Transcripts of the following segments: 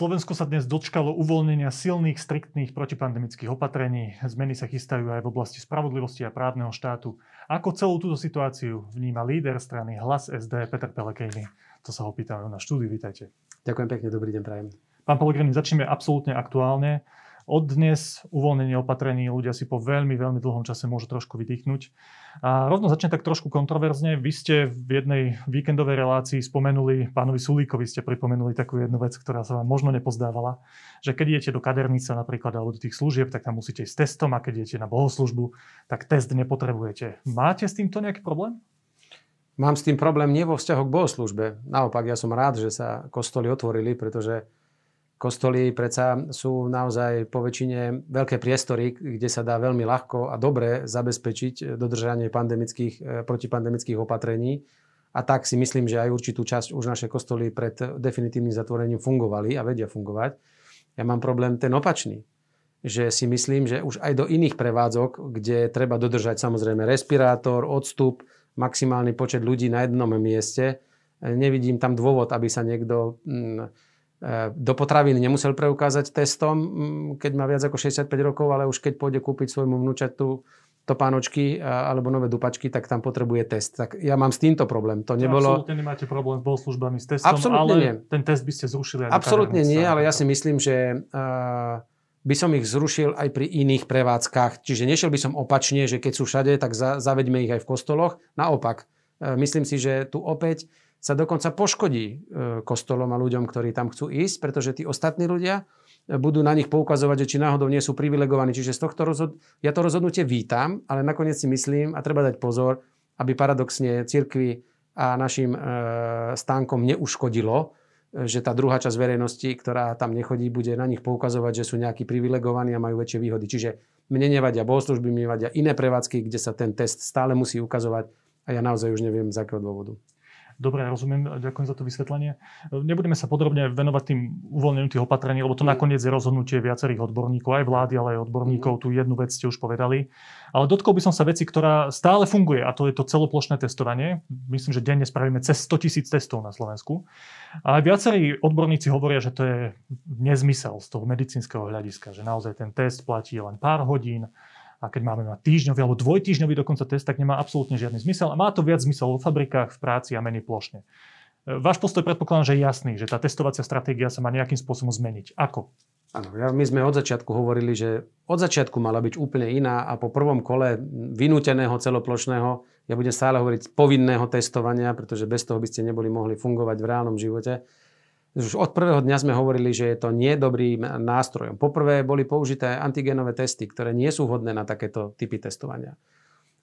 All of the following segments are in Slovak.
Slovensko sa dnes dočkalo uvoľnenia silných, striktných protipandemických opatrení. Zmeny sa chystajú aj v oblasti spravodlivosti a právneho štátu. Ako celú túto situáciu vníma líder strany Hlas SD Peter Pelekejny? To sa ho pýtame na štúdiu. Vítajte. Ďakujem pekne, dobrý deň, prajem. Pán Pellegrini, začneme absolútne aktuálne. Od dnes uvoľnenie opatrení ľudia si po veľmi, veľmi dlhom čase môžu trošku vydýchnuť. A rovno začne tak trošku kontroverzne. Vy ste v jednej víkendovej relácii spomenuli, pánovi Sulíkovi ste pripomenuli takú jednu vec, ktorá sa vám možno nepozdávala, že keď idete do kadernice napríklad alebo do tých služieb, tak tam musíte ísť testom a keď idete na bohoslužbu, tak test nepotrebujete. Máte s týmto nejaký problém? Mám s tým problém nie vo vzťahu k bohoslužbe. Naopak, ja som rád, že sa kostoly otvorili, pretože Kostoly predsa sú naozaj po väčšine veľké priestory, kde sa dá veľmi ľahko a dobre zabezpečiť dodržanie pandemických, e, protipandemických opatrení. A tak si myslím, že aj určitú časť už naše kostoly pred definitívnym zatvorením fungovali a vedia fungovať. Ja mám problém ten opačný. Že si myslím, že už aj do iných prevádzok, kde treba dodržať samozrejme respirátor, odstup, maximálny počet ľudí na jednom mieste, e, nevidím tam dôvod, aby sa niekto E, do potravín nemusel preukázať testom, keď má viac ako 65 rokov, ale už keď pôjde kúpiť svojmu vnúčatu topánočky alebo nové dupačky, tak tam potrebuje test. Tak ja mám s týmto problém. To nebolo... Absolutne nemáte problém s bohoslužbami s testom, Absolutne ale nie. ten test by ste zrušili aj Absolutne nie, ale ja si myslím, že uh, by som ich zrušil aj pri iných prevádzkach. Čiže nešiel by som opačne, že keď sú všade, tak za, zaveďme ich aj v kostoloch. Naopak, uh, myslím si, že tu opäť sa dokonca poškodí e, kostolom a ľuďom, ktorí tam chcú ísť, pretože tí ostatní ľudia e, budú na nich poukazovať, že či náhodou nie sú privilegovaní. Čiže z tohto rozhod- ja to rozhodnutie vítam, ale nakoniec si myslím, a treba dať pozor, aby paradoxne cirkvi a našim e, stánkom neuškodilo, že tá druhá časť verejnosti, ktorá tam nechodí, bude na nich poukazovať, že sú nejakí privilegovaní a majú väčšie výhody. Čiže mne nevadia bohoslužby, mne nevadia iné prevádzky, kde sa ten test stále musí ukazovať a ja naozaj už neviem z akého dôvodu. Dobre, rozumiem, ďakujem za to vysvetlenie. Nebudeme sa podrobne venovať tým uvoľneniu tých opatrení, lebo to mm. nakoniec je rozhodnutie viacerých odborníkov, aj vlády, ale aj odborníkov. Mm. Tu jednu vec ste už povedali. Ale dotkol by som sa veci, ktorá stále funguje, a to je to celoplošné testovanie. Myslím, že denne spravíme cez 100 tisíc testov na Slovensku. A aj viacerí odborníci hovoria, že to je nezmysel z toho medicínskeho hľadiska, že naozaj ten test platí len pár hodín, a keď máme mať týždňový alebo dvojtýždňový dokonca test, tak nemá absolútne žiadny zmysel. A má to viac zmysel vo fabrikách, v práci a menej plošne. E, váš postoj predpokladám, že je jasný, že tá testovacia stratégia sa má nejakým spôsobom zmeniť. Ako? Áno, my sme od začiatku hovorili, že od začiatku mala byť úplne iná a po prvom kole vynúteného celoplošného, ja budem stále hovoriť povinného testovania, pretože bez toho by ste neboli mohli fungovať v reálnom živote, už od prvého dňa sme hovorili, že je to nie dobrým nástrojom. Poprvé boli použité antigenové testy, ktoré nie sú vhodné na takéto typy testovania.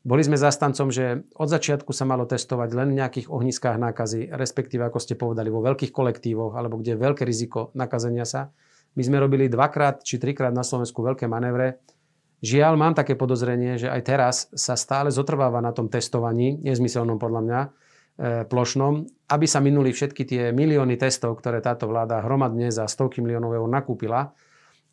Boli sme zastancom, že od začiatku sa malo testovať len v nejakých ohniskách nákazy, respektíve, ako ste povedali, vo veľkých kolektívoch, alebo kde je veľké riziko nakazenia sa. My sme robili dvakrát či trikrát na Slovensku veľké manévre. Žiaľ, mám také podozrenie, že aj teraz sa stále zotrváva na tom testovaní, nezmyselnom podľa mňa, plošnom, aby sa minuli všetky tie milióny testov, ktoré táto vláda hromadne za stovky miliónov eur nakúpila.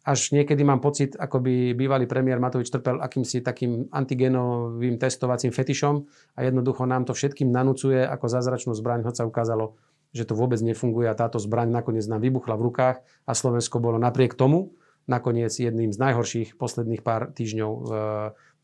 Až niekedy mám pocit, ako by bývalý premiér Matovič trpel akýmsi takým antigenovým testovacím fetišom a jednoducho nám to všetkým nanúcuje ako zázračnú zbraň, hoď sa ukázalo, že to vôbec nefunguje a táto zbraň nakoniec nám vybuchla v rukách a Slovensko bolo napriek tomu nakoniec jedným z najhorších posledných pár týždňov v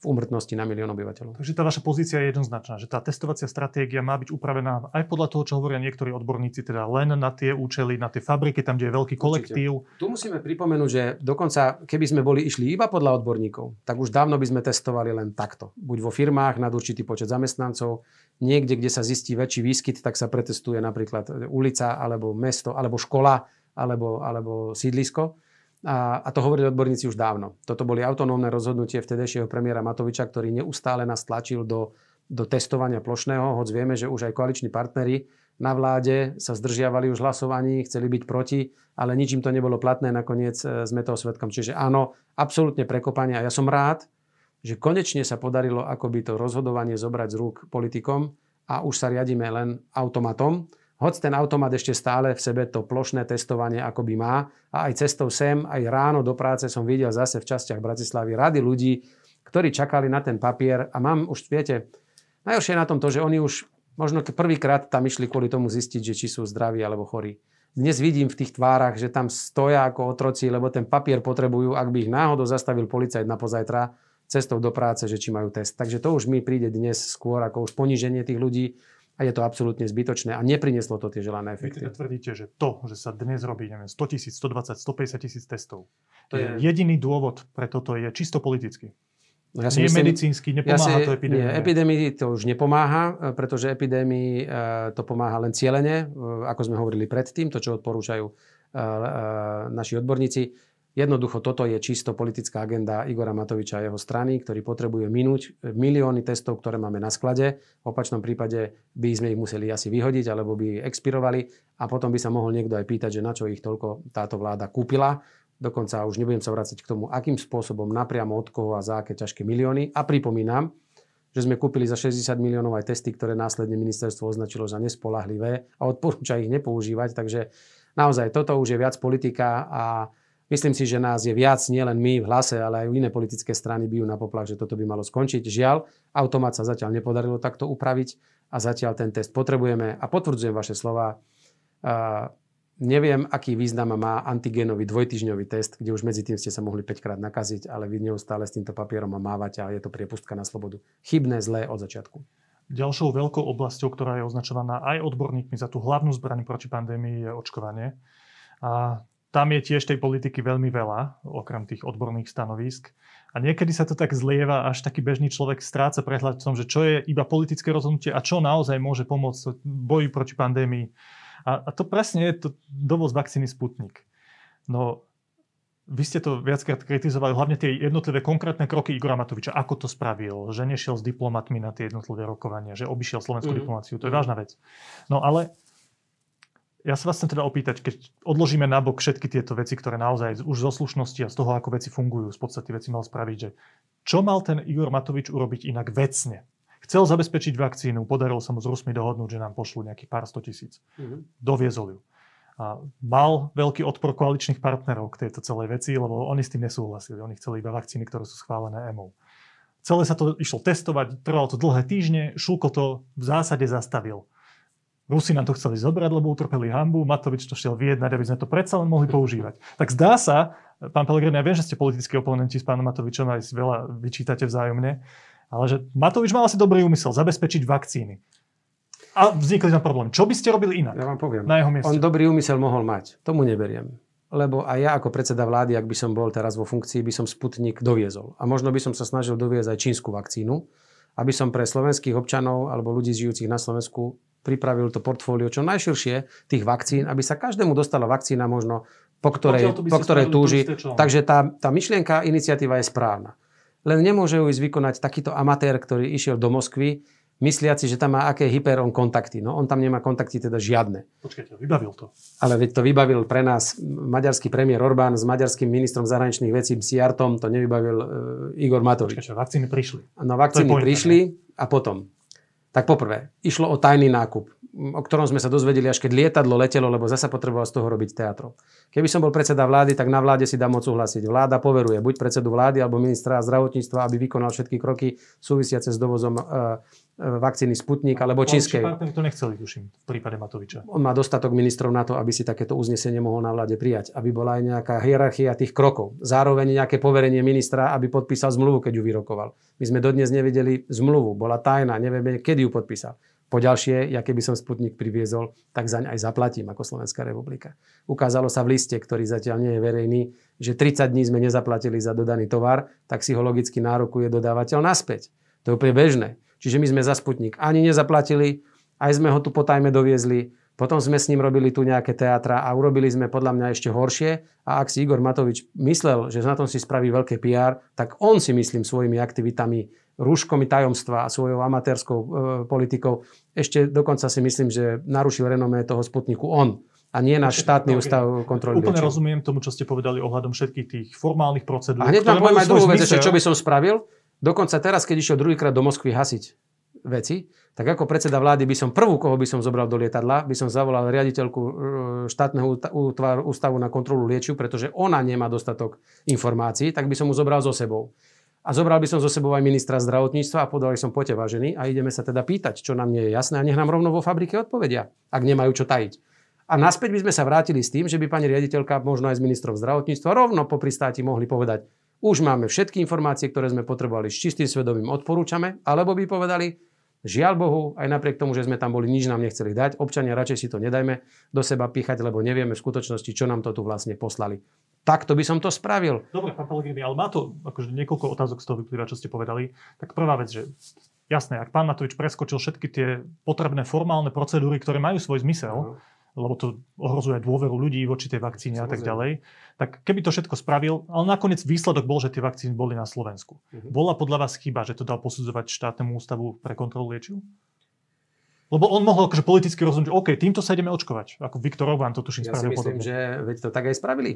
v úmrtnosti na milión obyvateľov. Takže tá vaša pozícia je jednoznačná, že tá testovacia stratégia má byť upravená aj podľa toho, čo hovoria niektorí odborníci, teda len na tie účely, na tie fabriky, tam, kde je veľký kolektív. Určite. Tu musíme pripomenúť, že dokonca, keby sme boli išli iba podľa odborníkov, tak už dávno by sme testovali len takto. Buď vo firmách nad určitý počet zamestnancov, niekde, kde sa zistí väčší výskyt, tak sa pretestuje napríklad ulica, alebo mesto, alebo škola, alebo, alebo sídlisko a, a to hovorili odborníci už dávno. Toto boli autonómne rozhodnutie vtedejšieho premiéra Matoviča, ktorý neustále nás tlačil do, do testovania plošného, hoď vieme, že už aj koaliční partnery na vláde sa zdržiavali už hlasovaní, chceli byť proti, ale nič im to nebolo platné, nakoniec e, sme toho svetkom. Čiže áno, absolútne prekopanie a ja som rád, že konečne sa podarilo akoby to rozhodovanie zobrať z rúk politikom a už sa riadíme len automatom hoď ten automat ešte stále v sebe to plošné testovanie akoby má. A aj cestou sem, aj ráno do práce som videl zase v častiach Bratislavy rady ľudí, ktorí čakali na ten papier a mám už, viete, najhoršie na tom to, že oni už možno prvýkrát tam išli kvôli tomu zistiť, že či sú zdraví alebo chorí. dnes vidím v tých tvárach, že tam stoja ako otroci, lebo ten papier potrebujú, ak by ich náhodou zastavil policajt na pozajtra cestou do práce, že či majú test. Takže to už mi príde dnes skôr ako už poníženie tých ľudí a je to absolútne zbytočné a neprineslo to tie želané efekty. Vy teda tvrdíte, že to, že sa dnes robí neviem, 100 tisíc, 120, 150 tisíc testov, to je... jediný dôvod pre toto je čisto politický. No ja si nie myslím, medicínsky, nepomáha ja si, to epidémii. Nie, epidémii to už nepomáha, pretože epidémii e, to pomáha len cieľene, e, ako sme hovorili predtým, to, čo odporúčajú e, naši odborníci. Jednoducho toto je čisto politická agenda Igora Matoviča a jeho strany, ktorý potrebuje minúť milióny testov, ktoré máme na sklade. V opačnom prípade by sme ich museli asi vyhodiť alebo by expirovali a potom by sa mohol niekto aj pýtať, že na čo ich toľko táto vláda kúpila Dokonca už nebudem sa vrátiť k tomu, akým spôsobom napriamo od koho a za aké ťažké milióny. A pripomínam, že sme kúpili za 60 miliónov aj testy, ktoré následne ministerstvo označilo za nespolahlivé a odporúča ich nepoužívať. Takže naozaj toto už je viac politika a myslím si, že nás je viac nielen my v hlase, ale aj iné politické strany bijú na poplach, že toto by malo skončiť. Žiaľ, automat sa zatiaľ nepodarilo takto upraviť a zatiaľ ten test potrebujeme a potvrdzujem vaše slova. Neviem, aký význam má antigénový dvojtyžňový test, kde už medzi tým ste sa mohli 5 krát nakaziť, ale vy neustále s týmto papierom a mávate a je to priepustka na slobodu. Chybné, zlé od začiatku. Ďalšou veľkou oblasťou, ktorá je označovaná aj odborníkmi za tú hlavnú zbraň proti pandémii, je očkovanie. A tam je tiež tej politiky veľmi veľa, okrem tých odborných stanovisk. A niekedy sa to tak zlieva, až taký bežný človek stráca prehľad v tom, že čo je iba politické rozhodnutie a čo naozaj môže pomôcť boji proti pandémii a, a to presne je to dovoz vakcíny Sputnik. No, vy ste to viackrát kritizovali, hlavne tie jednotlivé konkrétne kroky Igora Matoviča. Ako to spravil? Že nešiel s diplomatmi na tie jednotlivé rokovania, že obišiel slovenskú mm. diplomáciu. To je vážna vec. No ale ja sa vás chcem teda opýtať, keď odložíme nabok všetky tieto veci, ktoré naozaj už zo slušnosti a z toho, ako veci fungujú, z podstate veci mal spraviť, že čo mal ten Igor Matovič urobiť inak vecne? Chcel zabezpečiť vakcínu, podarilo sa mu s Rusmi dohodnúť, že nám pošlú nejakých pár sto tisíc. Mm-hmm. Doviezol ju. A mal veľký odpor koaličných partnerov k tejto celej veci, lebo oni s tým nesúhlasili. Oni chceli iba vakcíny, ktoré sú schválené EMO. Celé sa to išlo testovať, trvalo to dlhé týždne, Šulko to v zásade zastavil. Rusi nám to chceli zobrať, lebo utrpeli hambu, Matovič to šiel vyjednať, aby sme to predsa len mohli používať. Tak zdá sa, pán Pelegrini, ja viem, že ste politickí oponenti s pánom Matovičom, aj si veľa vyčítate vzájomne, ale že Matovič mal asi dobrý úmysel zabezpečiť vakcíny. A vznikli tam problém. Čo by ste robili inak? Ja vám poviem. Na jeho mieste? On dobrý úmysel mohol mať. Tomu neberiem. Lebo aj ja ako predseda vlády, ak by som bol teraz vo funkcii, by som Sputnik doviezol. A možno by som sa snažil doviezť aj čínsku vakcínu, aby som pre slovenských občanov alebo ľudí žijúcich na Slovensku pripravil to portfólio čo najširšie tých vakcín, aby sa každému dostala vakcína možno, po ktorej, po ktorej túži. Takže tá, tá myšlienka, iniciatíva je správna. Len nemôže ju ísť vykonať takýto amatér, ktorý išiel do Moskvy, mysliaci, že tam má aké hyperon kontakty. No on tam nemá kontakty teda žiadne. Počkajte, vybavil to. Ale veď to vybavil pre nás maďarský premiér Orbán s maďarským ministrom zahraničných vecí Siartom, to nevybavil uh, Igor Matovič. Počkajte, vakcíny prišli. No vakcíny prišli a potom. Tak poprvé, išlo o tajný nákup o ktorom sme sa dozvedeli, až keď lietadlo letelo, lebo zasa potreboval z toho robiť teatro. Keby som bol predseda vlády, tak na vláde si dám moc súhlasiť. Vláda poveruje buď predsedu vlády alebo ministra zdravotníctva, aby vykonal všetky kroky súvisiace s dovozom e, vakcíny Sputnik alebo čínskej. to nechceli, tuším, v prípade Matoviča. On má dostatok ministrov na to, aby si takéto uznesenie mohol na vláde prijať, aby bola aj nejaká hierarchia tých krokov. Zároveň nejaké poverenie ministra, aby podpísal zmluvu, keď ju vyrokoval. My sme dodnes nevideli zmluvu, bola tajná, nevieme, kedy ju podpísal. Poďalšie, ja keby som Sputnik priviezol, tak zaň aj zaplatím ako Slovenská republika. Ukázalo sa v liste, ktorý zatiaľ nie je verejný, že 30 dní sme nezaplatili za dodaný tovar, tak si ho logicky nárokuje dodávateľ naspäť. To je úplne bežné. Čiže my sme za Sputnik ani nezaplatili, aj sme ho tu potajme doviezli, potom sme s ním robili tu nejaké teatra a urobili sme podľa mňa ešte horšie. A ak si Igor Matovič myslel, že na tom si spraví veľké PR, tak on si myslím svojimi aktivitami rúškomi tajomstva a svojou amatérskou e, politikou. Ešte dokonca si myslím, že narušil renomé toho Sputniku on a nie náš štátny ústav kontroly. Úplne rozumiem tomu, čo ste povedali ohľadom všetkých tých formálnych procedúr. A hneď vám poviem aj druhú vec, čo by som spravil. Dokonca teraz, keď išiel druhýkrát do Moskvy hasiť veci, tak ako predseda vlády by som prvú, koho by som zobral do lietadla, by som zavolal riaditeľku e, štátneho ústavu na kontrolu liečiv, pretože ona nemá dostatok informácií, tak by som mu zobral so sebou. A zobral by som zo sebou aj ministra zdravotníctva a povedal som, poďte vážený a ideme sa teda pýtať, čo nám nie je jasné a nech nám rovno vo fabrike odpovedia, ak nemajú čo tajiť. A naspäť by sme sa vrátili s tým, že by pani riaditeľka, možno aj s ministrom zdravotníctva, rovno po pristáti mohli povedať, už máme všetky informácie, ktoré sme potrebovali s čistým svedomím, odporúčame, alebo by povedali, žiaľ Bohu, aj napriek tomu, že sme tam boli, nič nám nechceli dať, občania radšej si to nedajme do seba píchať, lebo nevieme v skutočnosti, čo nám to tu vlastne poslali. Takto by som to spravil. Dobre, pán Pellegrini, ale má to akože niekoľko otázok z toho vyplýva, čo ste povedali. Tak prvá vec, že jasné, ak pán Matovič preskočil všetky tie potrebné formálne procedúry, ktoré majú svoj zmysel, uh-huh lebo to ohrozuje dôveru ľudí voči tej vakcíne Samozrejme. a tak ďalej. Tak keby to všetko spravil, ale nakoniec výsledok bol, že tie vakcíny boli na Slovensku. Uh-huh. Bola podľa vás chyba, že to dal posudzovať štátnemu ústavu pre kontrolu liečiv? Lebo on mohol akože politicky rozhodnúť, že OK, týmto sa ideme očkovať. Ako Viktor Orbán to tuším ja spravil myslím, podobne. že veď to tak aj spravili.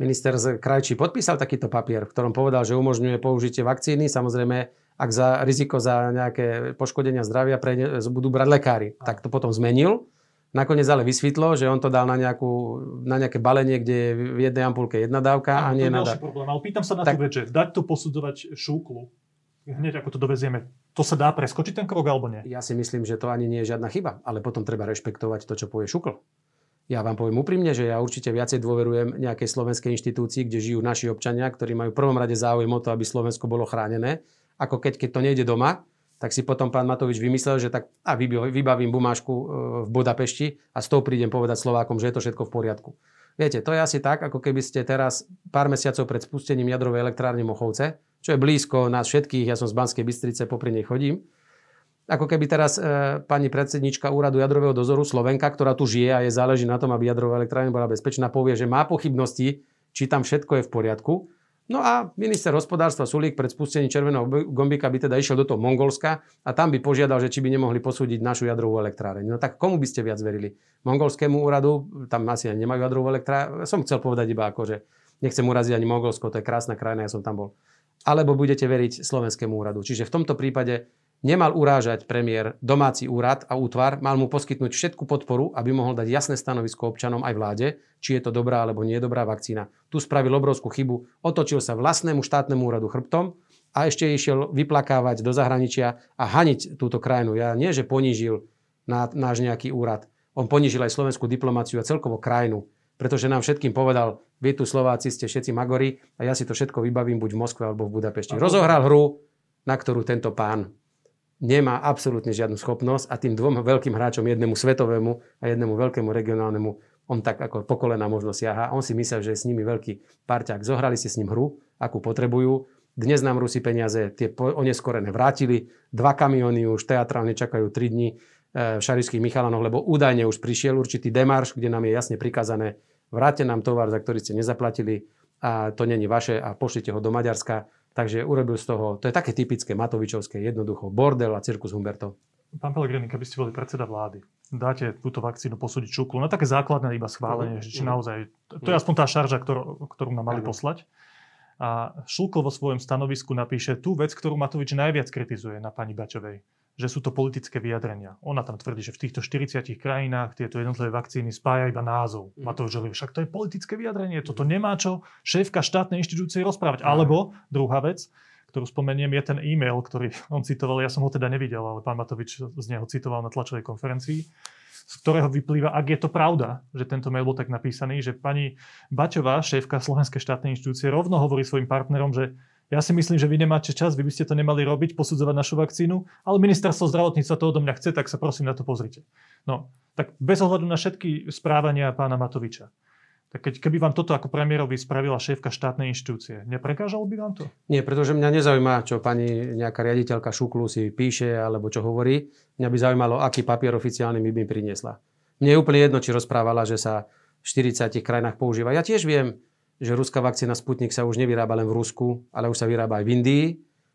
Minister Krajčí podpísal takýto papier, v ktorom povedal, že umožňuje použitie vakcíny. Samozrejme, ak za riziko za nejaké poškodenia zdravia pre, budú brať lekári, tak to potom zmenil Nakoniec ale vysvetlo, že on to dal na, nejakú, na nejaké balenie, kde je v jednej ampulke jedna dávka a, a nie na... ďalší problém. Ale pýtam sa na tak... tú vec, že dať to posudzovať šúklu, hneď ako to dovezieme, to sa dá preskočiť ten krok alebo nie? Ja si myslím, že to ani nie je žiadna chyba, ale potom treba rešpektovať to, čo povie šukl. Ja vám poviem úprimne, že ja určite viacej dôverujem nejakej slovenskej inštitúcii, kde žijú naši občania, ktorí majú v prvom rade záujem o to, aby Slovensko bolo chránené, ako keď, keď to nejde doma, tak si potom pán Matovič vymyslel, že tak a vybavím bumášku e, v Budapešti a s tou prídem povedať Slovákom, že je to všetko v poriadku. Viete, to je asi tak, ako keby ste teraz pár mesiacov pred spustením jadrovej elektrárne Mochovce, čo je blízko nás všetkých, ja som z Banskej Bystrice, popri nej chodím, ako keby teraz e, pani predsednička úradu jadrového dozoru Slovenka, ktorá tu žije a je záleží na tom, aby jadrová elektrárne bola bezpečná, povie, že má pochybnosti, či tam všetko je v poriadku No a minister hospodárstva Sulík pred spustením červeného gombika by teda išiel do toho Mongolska a tam by požiadal, že či by nemohli posúdiť našu jadrovú elektráreň. No tak komu by ste viac verili? Mongolskému úradu, tam asi ani nemajú jadrovú elektráreň. Som chcel povedať iba ako, že nechcem uraziť ani Mongolsko, to je krásna krajina, ja som tam bol. Alebo budete veriť slovenskému úradu. Čiže v tomto prípade Nemal urážať premiér domáci úrad a útvar, mal mu poskytnúť všetku podporu, aby mohol dať jasné stanovisko občanom aj vláde, či je to dobrá alebo nie je dobrá vakcína. Tu spravil obrovskú chybu, otočil sa vlastnému štátnemu úradu chrbtom a ešte išiel vyplakávať do zahraničia a haniť túto krajinu. Ja nie, že ponížil náš nejaký úrad, on ponížil aj slovenskú diplomáciu a celkovo krajinu, pretože nám všetkým povedal, vy tu Slováci ste všetci magori a ja si to všetko vybavím buď v Moskve alebo v Budapešti. Rozohral hru, na ktorú tento pán nemá absolútne žiadnu schopnosť a tým dvom veľkým hráčom, jednému svetovému a jednému veľkému regionálnemu, on tak ako po kolena možno siaha. On si myslel, že je s nimi veľký parťák. Zohrali si s ním hru, akú potrebujú. Dnes nám Rusi peniaze tie oneskorené vrátili. Dva kamiony už teatrálne čakajú 3 dní e, v Šarišských Michalanoch, lebo údajne už prišiel určitý demarš, kde nám je jasne prikazané, vráte nám tovar, za ktorý ste nezaplatili a to není vaše a pošlite ho do Maďarska Takže urobil z toho, to je také typické Matovičovské, jednoducho bordel a cirkus Humberto. Pán Pelegrini, keby ste boli predseda vlády, dáte túto vakcínu posúdiť čuklu na také základné iba schválenie, uh-huh. že či mhm. naozaj, to je aspoň tá šarža, ktorú, ktorú nám mali poslať. A Šulko vo svojom stanovisku napíše tú vec, ktorú Matovič najviac kritizuje na pani Bačovej že sú to politické vyjadrenia. Ona tam tvrdí, že v týchto 40 krajinách tieto jednotlivé vakcíny spája iba názov. Mm. Matovič hovorí, však to je politické vyjadrenie, toto nemá čo šéfka štátnej inštitúcie rozprávať. Alebo druhá vec, ktorú spomeniem, je ten e-mail, ktorý on citoval, ja som ho teda nevidel, ale pán Matovič z neho citoval na tlačovej konferencii, z ktorého vyplýva, ak je to pravda, že tento mail bol tak napísaný, že pani Baťová, šéfka Slovenskej štátnej inštitúcie, rovno hovorí svojim partnerom, že ja si myslím, že vy nemáte čas, vy by ste to nemali robiť, posudzovať našu vakcínu, ale ministerstvo zdravotníctva to odo mňa chce, tak sa prosím na to pozrite. No, tak bez ohľadu na všetky správania pána Matoviča. Tak keď, keby vám toto ako premiérovi spravila šéfka štátnej inštitúcie, neprekážalo by vám to? Nie, pretože mňa nezaujíma, čo pani nejaká riaditeľka Šuklu si píše alebo čo hovorí. Mňa by zaujímalo, aký papier oficiálny mi by priniesla. Mne je úplne jedno, či rozprávala, že sa v 40 krajinách používa. Ja tiež viem, že ruská vakcína Sputnik sa už nevyrába len v Rusku, ale už sa vyrába aj v Indii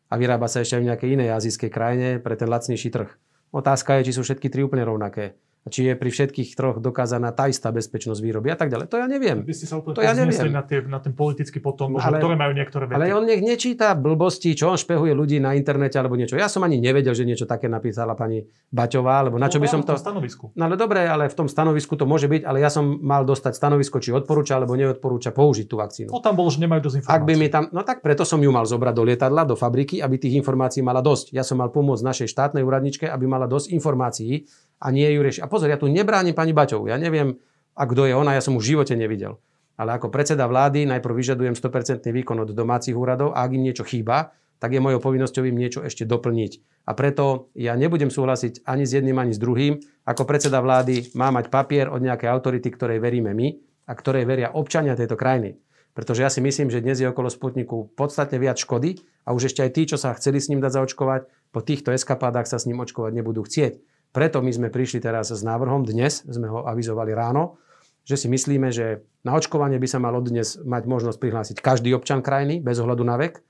a vyrába sa ešte aj v nejakej inej azijskej krajine pre ten lacnejší trh. Otázka je, či sú všetky tri úplne rovnaké či je pri všetkých troch dokázaná tá istá bezpečnosť výroby a tak ďalej. To ja neviem. Vy ste sa úplne to ja neviem. Na, tie, na ten politický potom, ale, ktoré majú niektoré vety. Ale on nech nečíta blbosti, čo on špehuje ľudí na internete alebo niečo. Ja som ani nevedel, že niečo také napísala pani Baťová, alebo na čo by som to... V stanovisku. No ale dobre, ale v tom stanovisku to môže byť, ale ja som mal dostať stanovisko, či odporúča alebo neodporúča použiť tú vakcínu. No tam bolo, že nemajú dosť informácií. Ak by mi tam, no tak preto som ju mal zobrať do lietadla, do fabriky, aby tých informácií mala dosť. Ja som mal pomôcť našej štátnej úradničke, aby mala dosť informácií a nie ju rieši. Pozor, ja tu nebránim pani Baťovu. Ja neviem, A kto je ona, ja som už v živote nevidel. Ale ako predseda vlády najprv vyžadujem 100% výkon od domácich úradov a ak im niečo chýba, tak je mojou povinnosťou im niečo ešte doplniť. A preto ja nebudem súhlasiť ani s jedným, ani s druhým. Ako predseda vlády má mať papier od nejakej autority, ktorej veríme my a ktorej veria občania tejto krajiny. Pretože ja si myslím, že dnes je okolo Sputniku podstatne viac škody a už ešte aj tí, čo sa chceli s ním dať zaočkovať, po týchto eskapádach sa s ním očkovať nebudú chcieť. Preto my sme prišli teraz s návrhom, dnes sme ho avizovali ráno, že si myslíme, že na očkovanie by sa mal dnes mať možnosť prihlásiť každý občan krajiny, bez ohľadu na vek,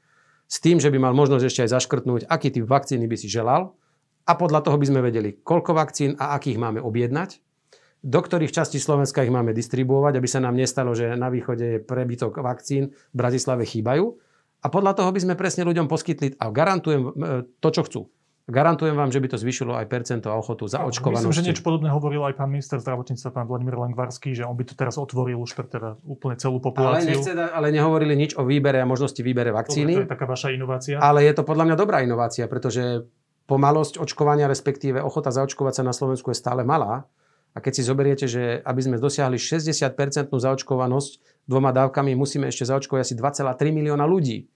s tým, že by mal možnosť ešte aj zaškrtnúť, aký typ vakcíny by si želal a podľa toho by sme vedeli, koľko vakcín a akých máme objednať do ktorých častí Slovenska ich máme distribuovať, aby sa nám nestalo, že na východe je prebytok vakcín, v Bratislave chýbajú. A podľa toho by sme presne ľuďom poskytli, a garantujem e, to, čo chcú. Garantujem vám, že by to zvyšilo aj percento a ochotu za očkovanosť. Myslím, že niečo podobné hovoril aj pán minister zdravotníctva, pán Vladimír Langvarský, že on by to teraz otvoril už pre teda úplne celú populáciu. Ale, nechce, ale nehovorili nič o výbere a možnosti výbere vakcíny. To je taká vaša inovácia. Ale je to podľa mňa dobrá inovácia, pretože pomalosť očkovania, respektíve ochota zaočkovať sa na Slovensku je stále malá. A keď si zoberiete, že aby sme dosiahli 60% zaočkovanosť dvoma dávkami, musíme ešte zaočkovať asi 2,3 milióna ľudí.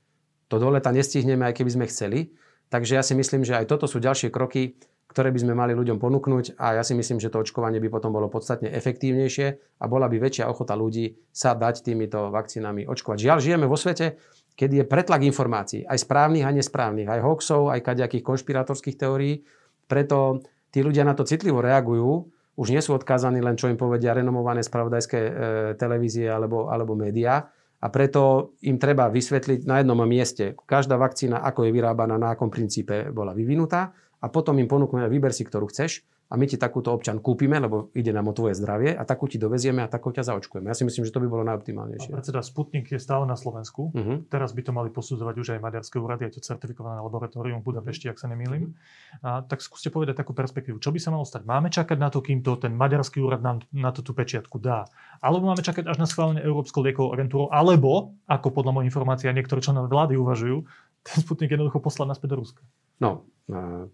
To do leta nestihneme, aj keby sme chceli. Takže ja si myslím, že aj toto sú ďalšie kroky, ktoré by sme mali ľuďom ponúknuť a ja si myslím, že to očkovanie by potom bolo podstatne efektívnejšie a bola by väčšia ochota ľudí sa dať týmito vakcínami očkovať. Žiaľ, žijeme vo svete, keď je pretlak informácií, aj správnych a nesprávnych, aj hoaxov, aj kaďakých konšpiratorských teórií. Preto tí ľudia na to citlivo reagujú už nie sú odkázaní len, čo im povedia renomované spravodajské e, televízie alebo, alebo médiá. A preto im treba vysvetliť na jednom mieste, každá vakcína, ako je vyrábaná, na akom princípe bola vyvinutá a potom im ponúkneme vyber si, ktorú chceš a my ti takúto občan kúpime, lebo ide nám o tvoje zdravie a takú ti dovezieme a takú ťa zaočkujeme. Ja si myslím, že to by bolo najoptimálnejšie. A predseda Sputnik je stále na Slovensku. Uh-huh. Teraz by to mali posudzovať už aj maďarské úrady, aj to certifikované laboratórium v Budapešti, ak sa nemýlim. A tak skúste povedať takú perspektívu. Čo by sa malo stať? Máme čakať na to, kým to ten maďarský úrad nám na to tú pečiatku dá? Alebo máme čakať až na schválenie Európskou liekovou agentúrou? Alebo, ako podľa mojich informácií niektorí členové vlády uvažujú, ten Sputnik jednoducho poslať naspäť do Ruska. No,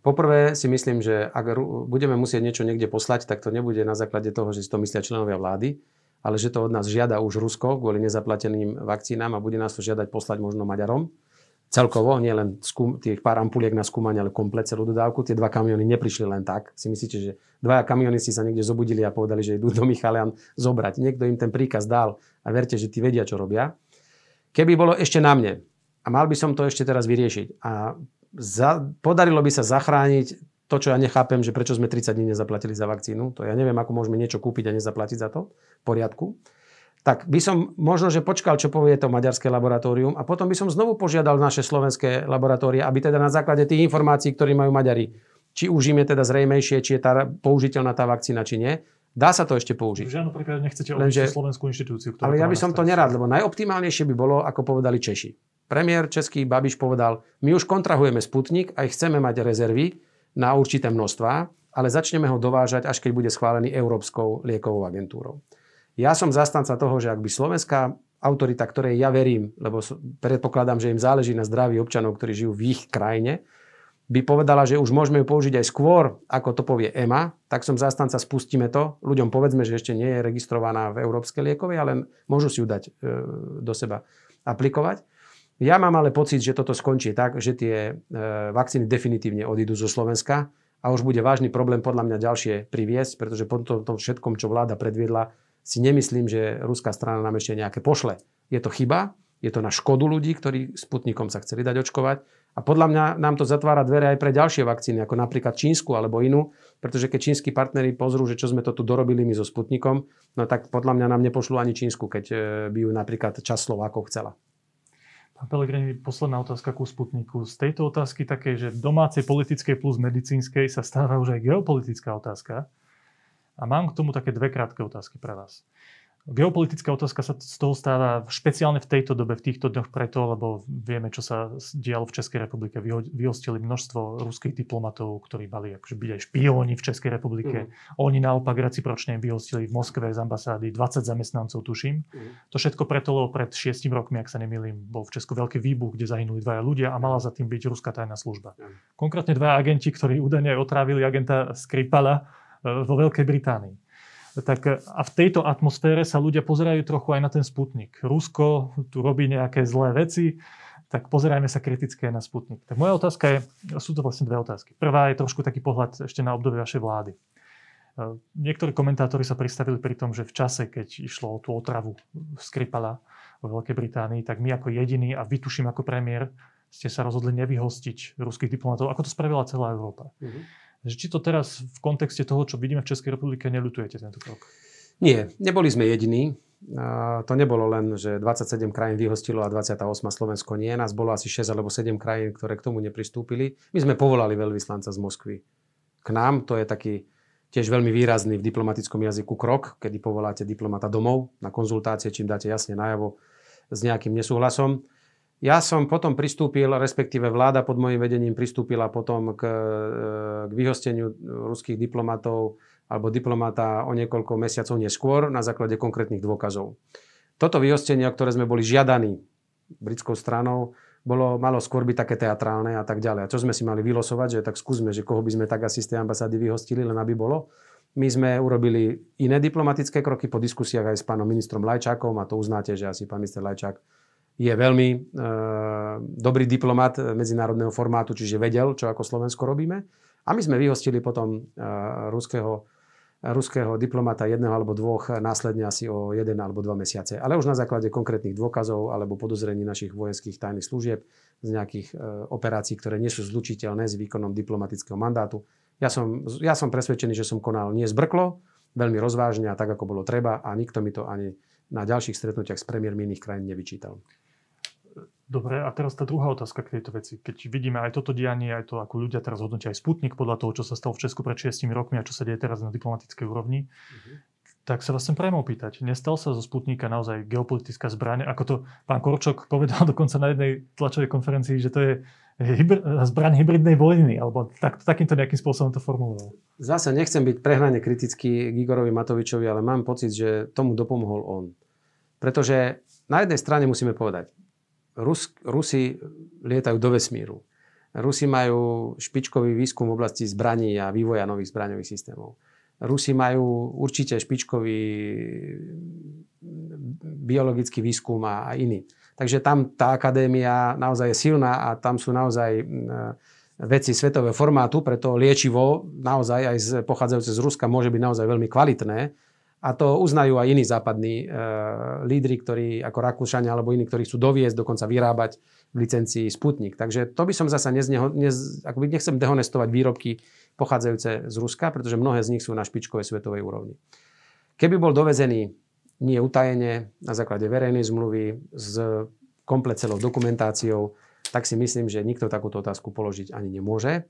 poprvé si myslím, že ak budeme musieť niečo niekde poslať, tak to nebude na základe toho, že si to myslia členovia vlády, ale že to od nás žiada už Rusko kvôli nezaplateným vakcínám a bude nás to žiadať poslať možno Maďarom. Celkovo, nie len skúm, tých pár ampuliek na skúmanie, ale komplet celú dodávku. Tie dva kamiony neprišli len tak. Si myslíte, že dvaja kamionisti sa niekde zobudili a povedali, že idú do Michalian zobrať. Niekto im ten príkaz dal a verte, že tí vedia, čo robia. Keby bolo ešte na mne, a mal by som to ešte teraz vyriešiť. A za, podarilo by sa zachrániť to, čo ja nechápem, že prečo sme 30 dní nezaplatili za vakcínu. To ja neviem, ako môžeme niečo kúpiť a nezaplatiť za to. V poriadku. Tak by som možno, že počkal, čo povie to maďarské laboratórium a potom by som znovu požiadal naše slovenské laboratórie, aby teda na základe tých informácií, ktoré majú Maďari, či už im je teda zrejmejšie, či je tá použiteľná tá vakcína, či nie, Dá sa to ešte použiť. V žiadnom prípade nechcete Lenže, slovenskú inštitúciu. Ktorá ale ja by som to nerád, lebo najoptimálnejšie by bolo, ako povedali Češi. Premiér Český Babiš povedal, my už kontrahujeme Sputnik a chceme mať rezervy na určité množstva, ale začneme ho dovážať, až keď bude schválený Európskou liekovou agentúrou. Ja som zastanca toho, že ak by slovenská autorita, ktorej ja verím, lebo predpokladám, že im záleží na zdraví občanov, ktorí žijú v ich krajine, by povedala, že už môžeme ju použiť aj skôr, ako to povie EMA, tak som zastanca, spustíme to. Ľuďom povedzme, že ešte nie je registrovaná v Európskej liekovej, ale môžu si ju dať e, do seba aplikovať. Ja mám ale pocit, že toto skončí tak, že tie e, vakcíny definitívne odídu zo Slovenska a už bude vážny problém podľa mňa ďalšie priviesť, pretože po tom, tom všetkom, čo vláda predviedla, si nemyslím, že ruská strana nám ešte nejaké pošle. Je to chyba, je to na škodu ľudí, ktorí Sputnikom sa chceli dať očkovať a podľa mňa nám to zatvára dvere aj pre ďalšie vakcíny, ako napríklad čínsku alebo inú, pretože keď čínsky partneri pozrú, že čo sme to tu dorobili my so Sputnikom, no tak podľa mňa nám nepošlu ani čínsku, keď e, by ju napríklad čas Slovákov chcela. Pelegrini, posledná otázka ku Sputniku. Z tejto otázky také, že domácej politickej plus medicínskej sa stáva už aj geopolitická otázka. A mám k tomu také dve krátke otázky pre vás. Geopolitická otázka sa z toho stáva špeciálne v tejto dobe, v týchto dňoch preto, lebo vieme, čo sa dialo v Českej republike. Vyhostili množstvo ruských diplomatov, ktorí mali akože byť aj špióni v Českej republike. Mm. Oni naopak recipročne vyhostili v Moskve z ambasády 20 zamestnancov, tuším. Mm. To všetko preto, lebo pred 6 rokmi, ak sa nemýlim, bol v Česku veľký výbuch, kde zahynuli dvaja ľudia a mala za tým byť ruská tajná služba. Mm. Konkrétne dva agenti, ktorí údajne otrávili agenta Skripala e, vo Veľkej Británii. Tak a v tejto atmosfére sa ľudia pozerajú trochu aj na ten Sputnik. Rusko tu robí nejaké zlé veci, tak pozerajme sa kriticky aj na Sputnik. Tak moja otázka je, sú to vlastne dve otázky. Prvá je trošku taký pohľad ešte na obdobie vašej vlády. Niektorí komentátori sa pristavili pri tom, že v čase, keď išlo o tú otravu Skripala vo Veľkej Británii, tak my ako jediní a vytuším ako premiér ste sa rozhodli nevyhostiť ruských diplomatov, ako to spravila celá Európa. Mm-hmm. Či to teraz v kontexte toho, čo vidíme v Českej republike, neľutujete tento krok? Nie, neboli sme jediní. To nebolo len, že 27 krajín vyhostilo a 28 Slovensko nie. Nás bolo asi 6 alebo 7 krajín, ktoré k tomu nepristúpili. My sme povolali veľvyslanca z Moskvy k nám. To je taký tiež veľmi výrazný v diplomatickom jazyku krok, kedy povoláte diplomata domov na konzultácie, čím dáte jasne najavo s nejakým nesúhlasom. Ja som potom pristúpil, respektíve vláda pod môjim vedením pristúpila potom k, e, k vyhosteniu ruských diplomatov alebo diplomata o niekoľko mesiacov neskôr na základe konkrétnych dôkazov. Toto vyhostenie, ktoré sme boli žiadaní britskou stranou, bolo, malo skôr byť také teatrálne a tak ďalej. A čo sme si mali vylosovať, že tak skúsme, že koho by sme tak asi z tej ambasády vyhostili, len aby bolo. My sme urobili iné diplomatické kroky po diskusiách aj s pánom ministrom Lajčákom a to uznáte, že asi pán minister Lajčák je veľmi e, dobrý diplomat medzinárodného formátu, čiže vedel, čo ako Slovensko robíme. A my sme vyhostili potom e, ruského ruského diplomata jedného alebo dvoch následne asi o jeden alebo dva mesiace. Ale už na základe konkrétnych dôkazov alebo podozrení našich vojenských tajných služieb z nejakých e, operácií, ktoré nie sú zlučiteľné s výkonom diplomatického mandátu. Ja som, ja som presvedčený, že som konal nie zbrklo, veľmi rozvážne a tak, ako bolo treba a nikto mi to ani na ďalších stretnutiach s premiérmi iných krajín nevyčítal. Dobre, a teraz tá druhá otázka k tejto veci. Keď vidíme aj toto dianie, aj to, ako ľudia teraz hodnotia aj Sputnik podľa toho, čo sa stalo v Česku pred 6 rokmi a čo sa deje teraz na diplomatickej úrovni, uh-huh. tak sa vás chcem priamo opýtať. Nestal sa zo Sputnika naozaj geopolitická zbraň? Ako to pán Korčok povedal dokonca na jednej tlačovej konferencii, že to je hybr- zbraň hybridnej vojny, alebo tak, takýmto nejakým spôsobom to formuloval. Zase nechcem byť prehnane kritický k Igorovi Matovičovi, ale mám pocit, že tomu dopomohol on. Pretože na jednej strane musíme povedať, Rus, Rusi lietajú do vesmíru. Rusi majú špičkový výskum v oblasti zbraní a vývoja nových zbraňových systémov. Rusi majú určite špičkový biologický výskum a, a iný. Takže tam tá akadémia naozaj je silná a tam sú naozaj veci svetového formátu, preto liečivo naozaj aj z, pochádzajúce z Ruska môže byť naozaj veľmi kvalitné a to uznajú aj iní západní e, lídry, ktorí ako Rakúšania alebo iní, ktorí chcú doviesť, dokonca vyrábať v licencii Sputnik. Takže to by som zasa nezneho, nez, akoby nechcem dehonestovať výrobky pochádzajúce z Ruska, pretože mnohé z nich sú na špičkovej svetovej úrovni. Keby bol dovezený nie utajene, na základe verejnej zmluvy, s komplet celou dokumentáciou, tak si myslím, že nikto takúto otázku položiť ani nemôže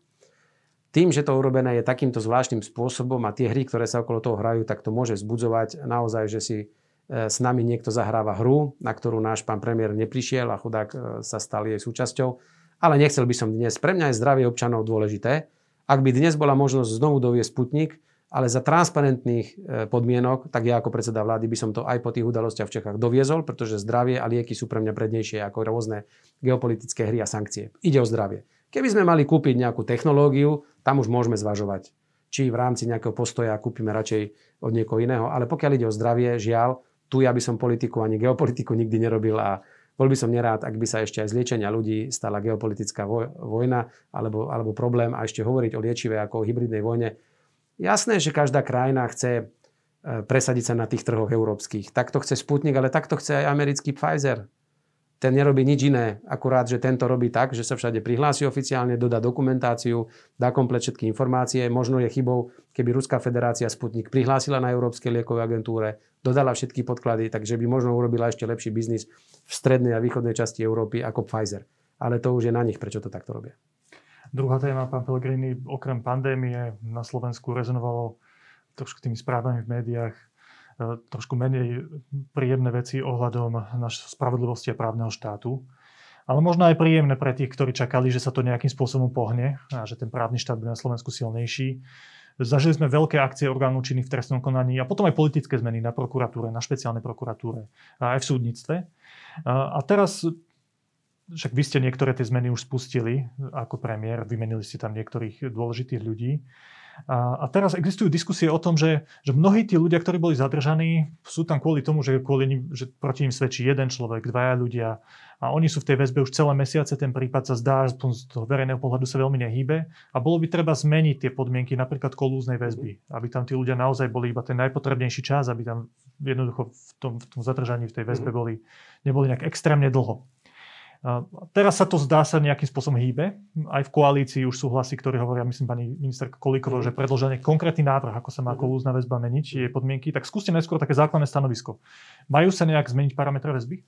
tým, že to urobené je takýmto zvláštnym spôsobom a tie hry, ktoré sa okolo toho hrajú, tak to môže zbudzovať naozaj, že si e, s nami niekto zahráva hru, na ktorú náš pán premiér neprišiel a chudák e, sa stal jej súčasťou. Ale nechcel by som dnes. Pre mňa je zdravie občanov dôležité. Ak by dnes bola možnosť znovu doviesť Sputnik, ale za transparentných e, podmienok, tak ja ako predseda vlády by som to aj po tých udalostiach v Čechách doviezol, pretože zdravie a lieky sú pre mňa prednejšie ako rôzne geopolitické hry a sankcie. Ide o zdravie. Keby sme mali kúpiť nejakú technológiu, tam už môžeme zvažovať, či v rámci nejakého postoja kúpime radšej od niekoho iného. Ale pokiaľ ide o zdravie, žiaľ, tu ja by som politiku ani geopolitiku nikdy nerobil a bol by som nerád, ak by sa ešte aj z liečenia ľudí stala geopolitická vojna alebo, alebo problém a ešte hovoriť o liečivej ako o hybridnej vojne. Jasné, že každá krajina chce e, presadiť sa na tých trhoch európskych. Takto chce Sputnik, ale takto chce aj americký Pfizer ten nerobí nič iné, akurát, že tento robí tak, že sa všade prihlási oficiálne, dodá dokumentáciu, dá komplet všetky informácie. Možno je chybou, keby Ruská federácia Sputnik prihlásila na Európskej liekovej agentúre, dodala všetky podklady, takže by možno urobila ešte lepší biznis v strednej a východnej časti Európy ako Pfizer. Ale to už je na nich, prečo to takto robia. Druhá téma, pán Pellegrini, okrem pandémie na Slovensku rezonovalo trošku tými správami v médiách trošku menej príjemné veci ohľadom našej spravodlivosti a právneho štátu. Ale možno aj príjemné pre tých, ktorí čakali, že sa to nejakým spôsobom pohne a že ten právny štát bude na Slovensku silnejší. Zažili sme veľké akcie orgánov činných v trestnom konaní a potom aj politické zmeny na prokuratúre, na špeciálnej prokuratúre a aj v súdnictve. A teraz však vy ste niektoré tie zmeny už spustili ako premiér, vymenili ste tam niektorých dôležitých ľudí. A, a teraz existujú diskusie o tom, že, že mnohí tí ľudia, ktorí boli zadržaní, sú tam kvôli tomu, že, kvôli nim, že proti ním svedčí jeden človek, dvaja ľudia a oni sú v tej väzbe už celé mesiace, ten prípad sa zdá, z toho verejného pohľadu sa veľmi nehýbe a bolo by treba zmeniť tie podmienky napríklad kolúznej väzby, aby tam tí ľudia naozaj boli iba ten najpotrebnejší čas, aby tam jednoducho v tom, v tom zadržaní v tej väzbe mhm. boli, neboli nejak extrémne dlho. Teraz sa to zdá sa nejakým spôsobom hýbe. Aj v koalícii už sú hlasy, ktorí hovoria, myslím, pani ministerka Kolíková, mm. že predloženie konkrétny návrh, ako sa má mhm. kolúzna väzba meniť, je podmienky. Tak skúste najskôr také základné stanovisko. Majú sa nejak zmeniť parametre väzby?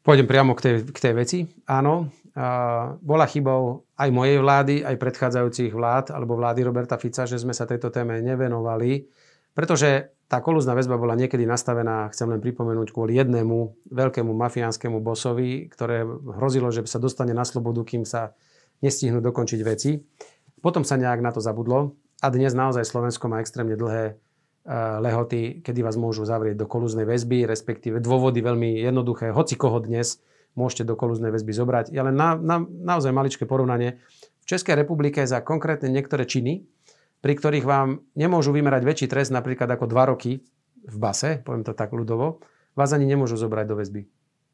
Pôjdem priamo k tej, k tej veci. Áno, a bola chybou aj mojej vlády, aj predchádzajúcich vlád, alebo vlády Roberta Fica, že sme sa tejto téme nevenovali, pretože tá kolúzna väzba bola niekedy nastavená, chcem len pripomenúť, kvôli jednému veľkému mafiánskému bosovi, ktoré hrozilo, že sa dostane na slobodu, kým sa nestihnú dokončiť veci. Potom sa nejak na to zabudlo a dnes naozaj Slovensko má extrémne dlhé eh, lehoty, kedy vás môžu zavrieť do kolúznej väzby, respektíve dôvody veľmi jednoduché. Hoci koho dnes môžete do kolúznej väzby zobrať. Ja len na, na, naozaj maličké porovnanie. V Českej republike za konkrétne niektoré činy pri ktorých vám nemôžu vymerať väčší trest, napríklad ako 2 roky v base, poviem to tak ľudovo, vás ani nemôžu zobrať do väzby.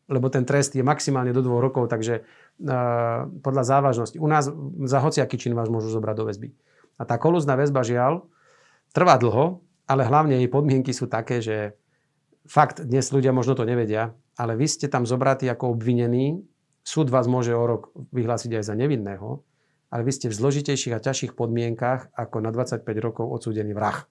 Lebo ten trest je maximálne do 2 rokov, takže uh, podľa závažnosti. U nás za hociaký čin vás môžu zobrať do väzby. A tá kolúzna väzba žiaľ trvá dlho, ale hlavne jej podmienky sú také, že fakt dnes ľudia možno to nevedia, ale vy ste tam zobratí ako obvinený, súd vás môže o rok vyhlásiť aj za nevinného, ale vy ste v zložitejších a ťažších podmienkach ako na 25 rokov odsúdený vrah.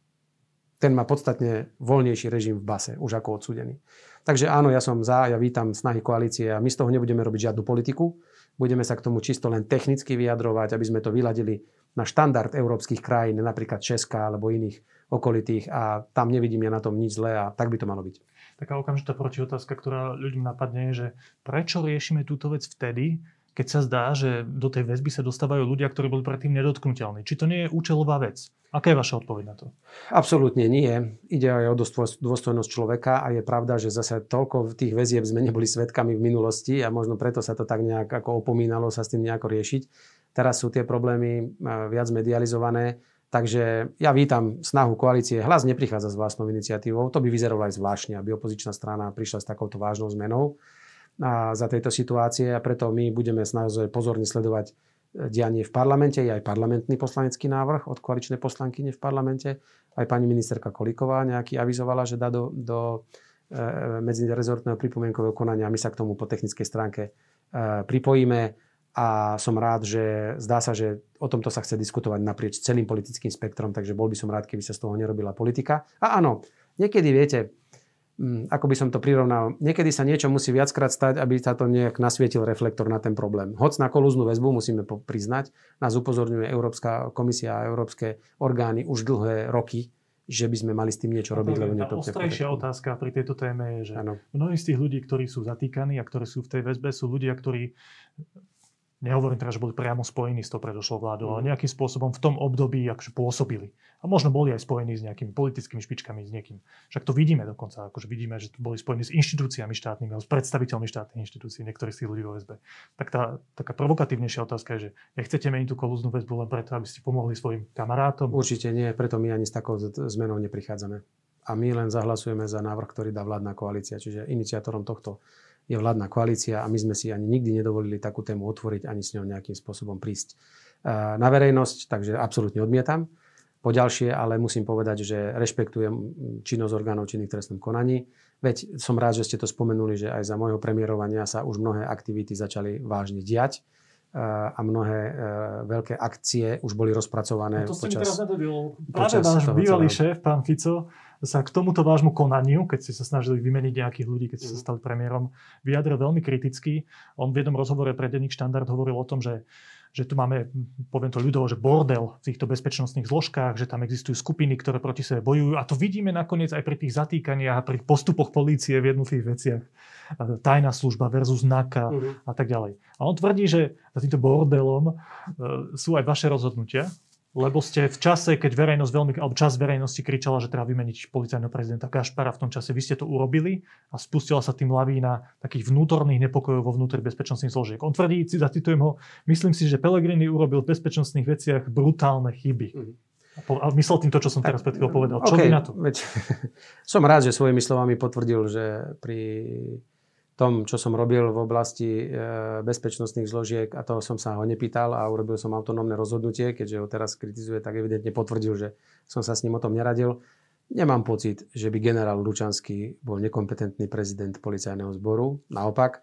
Ten má podstatne voľnejší režim v base, už ako odsúdený. Takže áno, ja som za, ja vítam snahy koalície a my z toho nebudeme robiť žiadnu politiku. Budeme sa k tomu čisto len technicky vyjadrovať, aby sme to vyladili na štandard európskych krajín, napríklad Česka alebo iných okolitých a tam nevidím ja na tom nič zlé a tak by to malo byť. Taká okamžitá protiotázka, ktorá ľuďom napadne, je, že prečo riešime túto vec vtedy, keď sa zdá, že do tej väzby sa dostávajú ľudia, ktorí boli predtým nedotknutelní. Či to nie je účelová vec? Aká je vaša odpoveď na to? Absolútne nie. Ide aj o dôstojnosť človeka a je pravda, že zase toľko tých väzieb sme neboli svetkami v minulosti a možno preto sa to tak nejak ako opomínalo sa s tým nejako riešiť. Teraz sú tie problémy e, viac medializované, takže ja vítam snahu koalície. Hlas neprichádza s vlastnou iniciatívou, to by vyzeralo aj zvláštne, aby opozičná strana prišla s takouto vážnou zmenou za tejto situácie a preto my budeme naozaj pozorne sledovať e, dianie v parlamente, je aj parlamentný poslanecký návrh od koaličnej poslankyne v parlamente. Aj pani ministerka Kolíková nejaký avizovala, že dá do, do e, medzirezortného pripomienkového konania my sa k tomu po technickej stránke e, pripojíme a som rád, že zdá sa, že o tomto sa chce diskutovať naprieč celým politickým spektrom, takže bol by som rád, keby sa z toho nerobila politika. A áno, niekedy viete, ako by som to prirovnal, niekedy sa niečo musí viackrát stať, aby sa to nejak nasvietil reflektor na ten problém. Hoc na kolúznu väzbu musíme priznať, nás upozorňuje Európska komisia a európske orgány už dlhé roky, že by sme mali s tým niečo robiť, lebo Tá ostrejšia otázka pri tejto téme je, že ano. mnohí z tých ľudí, ktorí sú zatýkaní a ktorí sú v tej väzbe, sú ľudia, ktorí Nehovorím teraz, že boli priamo spojení s tou predošlou vládou, ale nejakým spôsobom v tom období akože pôsobili. A možno boli aj spojení s nejakými politickými špičkami, s niekým. Však to vidíme dokonca, akože vidíme, že boli spojení s inštitúciami štátnymi, s predstaviteľmi štátnych inštitúcií, niektorých z tých ľudí vo väzbe. Tak tá taká provokatívnejšia otázka je, že nechcete meniť tú kolúznu väzbu len preto, aby ste pomohli svojim kamarátom? Určite nie, preto my ani s takou zmenou neprichádzame. A my len zahlasujeme za návrh, ktorý dá vládna koalícia. Čiže iniciátorom tohto je vládna koalícia a my sme si ani nikdy nedovolili takú tému otvoriť, ani s ňou nejakým spôsobom prísť na verejnosť, takže absolútne odmietam. Po ďalšie, ale musím povedať, že rešpektujem činnosť orgánov činných trestnom konaní. Veď som rád, že ste to spomenuli, že aj za môjho premiérovania sa už mnohé aktivity začali vážne diať a mnohé e, veľké akcie už boli rozpracované. No to ste počas, mi teraz nedodil. Práve váš bývalý šéf, pán Fico, sa k tomuto vášmu konaniu, keď ste sa snažili vymeniť nejakých ľudí, keď ste sa mhm. stali premiérom, vyjadril veľmi kriticky. On v jednom rozhovore pre denník štandard hovoril o tom, že že tu máme, poviem to ľudovo, že bordel v týchto bezpečnostných zložkách, že tam existujú skupiny, ktoré proti sebe bojujú. A to vidíme nakoniec aj pri tých zatýkaniach a pri postupoch polície v jednotlivých veciach. Tajná služba versus NAKA uh-huh. a tak ďalej. A on tvrdí, že za týmto bordelom e, sú aj vaše rozhodnutia, lebo ste v čase, keď verejnosť veľmi, alebo čas verejnosti kričala, že treba vymeniť policajného prezidenta Gašpara v tom čase, vy ste to urobili a spustila sa tým lavína takých vnútorných nepokojov vo vnútri bezpečnostných zložiek. On tvrdí, zacitujem ho, myslím si, že Pellegrini urobil v bezpečnostných veciach brutálne chyby. Mm-hmm. A myslel tým to, čo som teraz pred chvíľou povedal. Čo okay, vy na to? Veď, som rád, že svojimi slovami potvrdil, že pri tom, čo som robil v oblasti e, bezpečnostných zložiek a toho som sa ho nepýtal a urobil som autonómne rozhodnutie, keďže ho teraz kritizuje, tak evidentne potvrdil, že som sa s ním o tom neradil. Nemám pocit, že by generál Lučanský bol nekompetentný prezident policajného zboru. Naopak,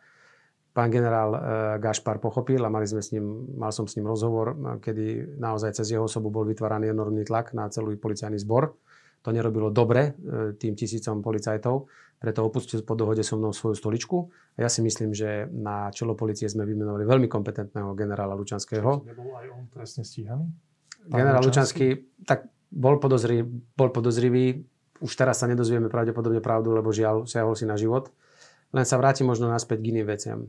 pán generál e, Gašpar pochopil a mali sme s ním, mal som s ním rozhovor, kedy naozaj cez jeho osobu bol vytváraný enormný tlak na celý policajný zbor. To nerobilo dobre e, tým tisícom policajtov preto opustil po dohode so mnou svoju stoličku. A ja si myslím, že na čelo policie sme vymenovali veľmi kompetentného generála Lučanského. Nebol aj on presne stíhaný? Generál Lučanský, tak bol podozrivý, bol podozrivý. Už teraz sa nedozvieme pravdepodobne pravdu, lebo žiaľ, siahol si na život. Len sa vráti možno naspäť k iným veciam.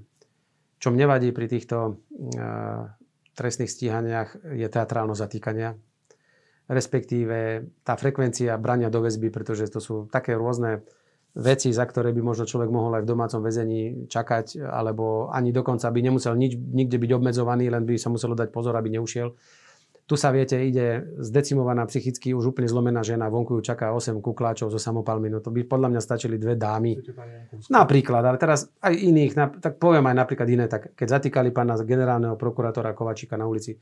Čo mne vadí pri týchto uh, trestných stíhaniach je teatrálno zatýkania, respektíve tá frekvencia brania do väzby, pretože to sú také rôzne veci, za ktoré by možno človek mohol aj v domácom väzení čakať, alebo ani dokonca by nemusel nič, nikde byť obmedzovaný, len by sa muselo dať pozor, aby neušiel. Tu sa viete, ide zdecimovaná psychicky už úplne zlomená žena, vonku ju čaká 8 kukláčov so samopalmi, no to by podľa mňa stačili dve dámy. Napríklad, ale teraz aj iných, tak poviem aj napríklad iné, tak keď zatýkali pána generálneho prokurátora Kovačíka na ulici,